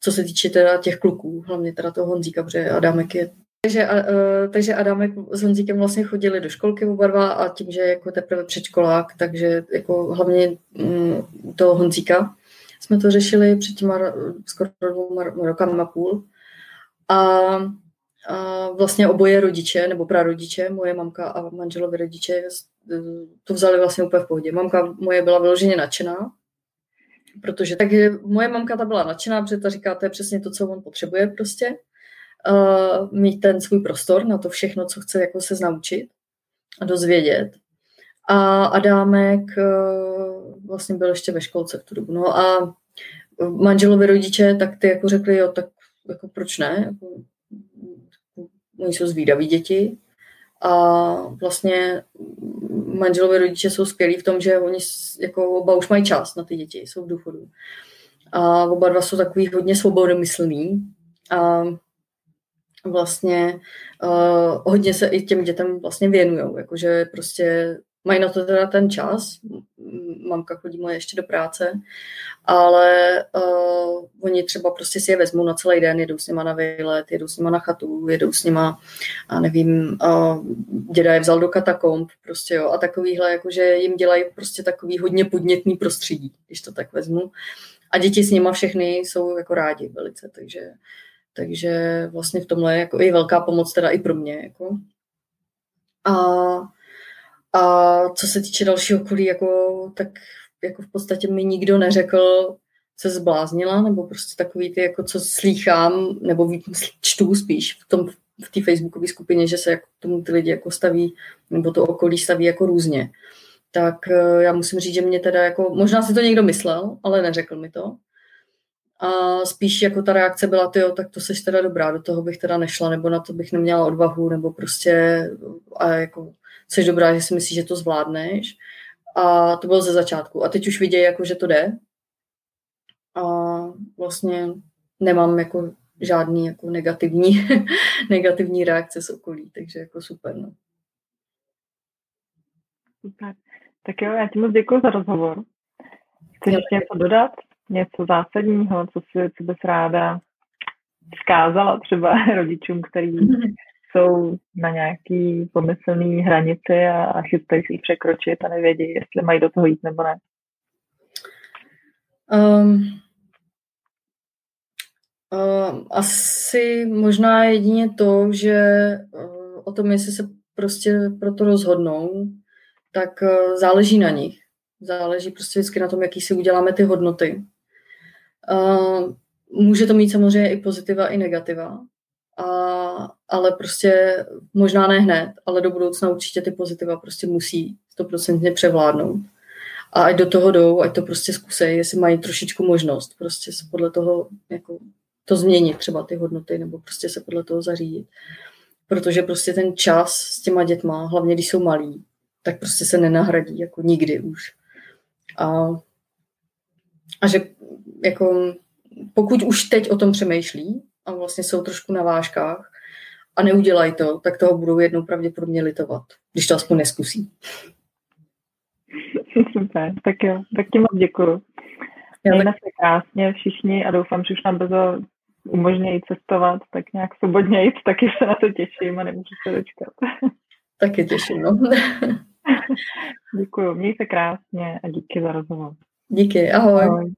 S2: Co se týče teda těch kluků, hlavně teda toho Honzíka, protože Adamek je takže, uh, takže Adamek s Honzíkem vlastně chodili do školky oba dva a tím, že jako teprve předškolák, takže jako hlavně um, toho Honzíka jsme to řešili před těma skoro dvouma rokama a půl. A a vlastně oboje rodiče, nebo prarodiče, moje mamka a manželovi rodiče, to vzali vlastně úplně v pohodě. Mamka moje byla vyloženě nadšená, protože takže moje mamka ta byla nadšená, protože ta říká, to je přesně to, co on potřebuje prostě. Uh, mít ten svůj prostor na to všechno, co chce jako se naučit a dozvědět. A Adámek uh, vlastně byl ještě ve školce v tu dobu. No a manželovi rodiče, tak ty jako řekli, jo, tak jako proč ne? Jako, oni jsou zvídaví děti a vlastně manželovi rodiče jsou skvělí v tom, že oni jako oba už mají čas na ty děti, jsou v důchodu. A oba dva jsou takový hodně svobodomyslný a vlastně uh, hodně se i těm dětem vlastně věnují, jakože prostě mají na to teda ten čas, mamka chodí moje ještě do práce, ale uh, oni třeba prostě si je vezmou na celý den, jedou s nima na výlet, jedou s nima na chatu, jedou s nima, a nevím, uh, děda je vzal do katakomb, prostě jo, a takovýhle, jakože jim dělají prostě takový hodně podnětný prostředí, když to tak vezmu. A děti s nima všechny jsou jako rádi velice, takže, takže vlastně v tomhle je jako i velká pomoc teda i pro mě, jako. A a co se týče dalšího okolí, jako, tak jako v podstatě mi nikdo neřekl, se zbláznila, nebo prostě takový ty, jako co slýchám, nebo čtu spíš v tom v té facebookové skupině, že se jako tomu ty lidi jako staví, nebo to okolí staví jako různě. Tak eh, já musím říct, že mě teda jako, možná si to někdo myslel, ale neřekl mi to. A spíš jako ta reakce byla, ty, tak to seš teda dobrá, do toho bych teda nešla, nebo na to bych neměla odvahu, nebo prostě a jako jsi dobrá, že si myslíš, že to zvládneš. A to bylo ze začátku. A teď už vidějí, jako, že to jde. A vlastně nemám jako žádný jako negativní, negativní reakce z okolí, takže jako super. No.
S1: Super. Tak jo, já ti moc děkuji za rozhovor. Chceš ještě něco dodat? Něco zásadního, co, si, co bys ráda vzkázala třeba rodičům, který jsou na nějaký pomyslný hranici a, a chystají si překročit a nevědí, jestli mají do toho jít nebo ne? Um,
S2: uh, asi možná jedině to, že uh, o tom, jestli se prostě pro to rozhodnou, tak uh, záleží na nich. Záleží prostě vždycky na tom, jaký si uděláme ty hodnoty. Uh, může to mít samozřejmě i pozitiva, i negativa a, ale prostě možná ne hned, ale do budoucna určitě ty pozitiva prostě musí stoprocentně převládnout. A ať do toho jdou, ať to prostě zkusej, jestli mají trošičku možnost prostě se podle toho jako to změnit, třeba ty hodnoty, nebo prostě se podle toho zařídit. Protože prostě ten čas s těma dětma, hlavně když jsou malí, tak prostě se nenahradí jako nikdy už. A, a že jako pokud už teď o tom přemýšlí a vlastně jsou trošku na vážkách a neudělají to, tak toho budou jednou pravděpodobně litovat, když to aspoň neskusí.
S1: Super, tak jo, tak ti moc děkuju. Mějme se krásně všichni a doufám, že už nám brzo umožnějí cestovat, tak nějak svobodně jít, taky se na to těším a nemůžu se dočkat.
S2: Taky těším, no.
S1: Děkuju, měj se krásně a díky za rozhovor.
S2: Díky, ahoj. ahoj.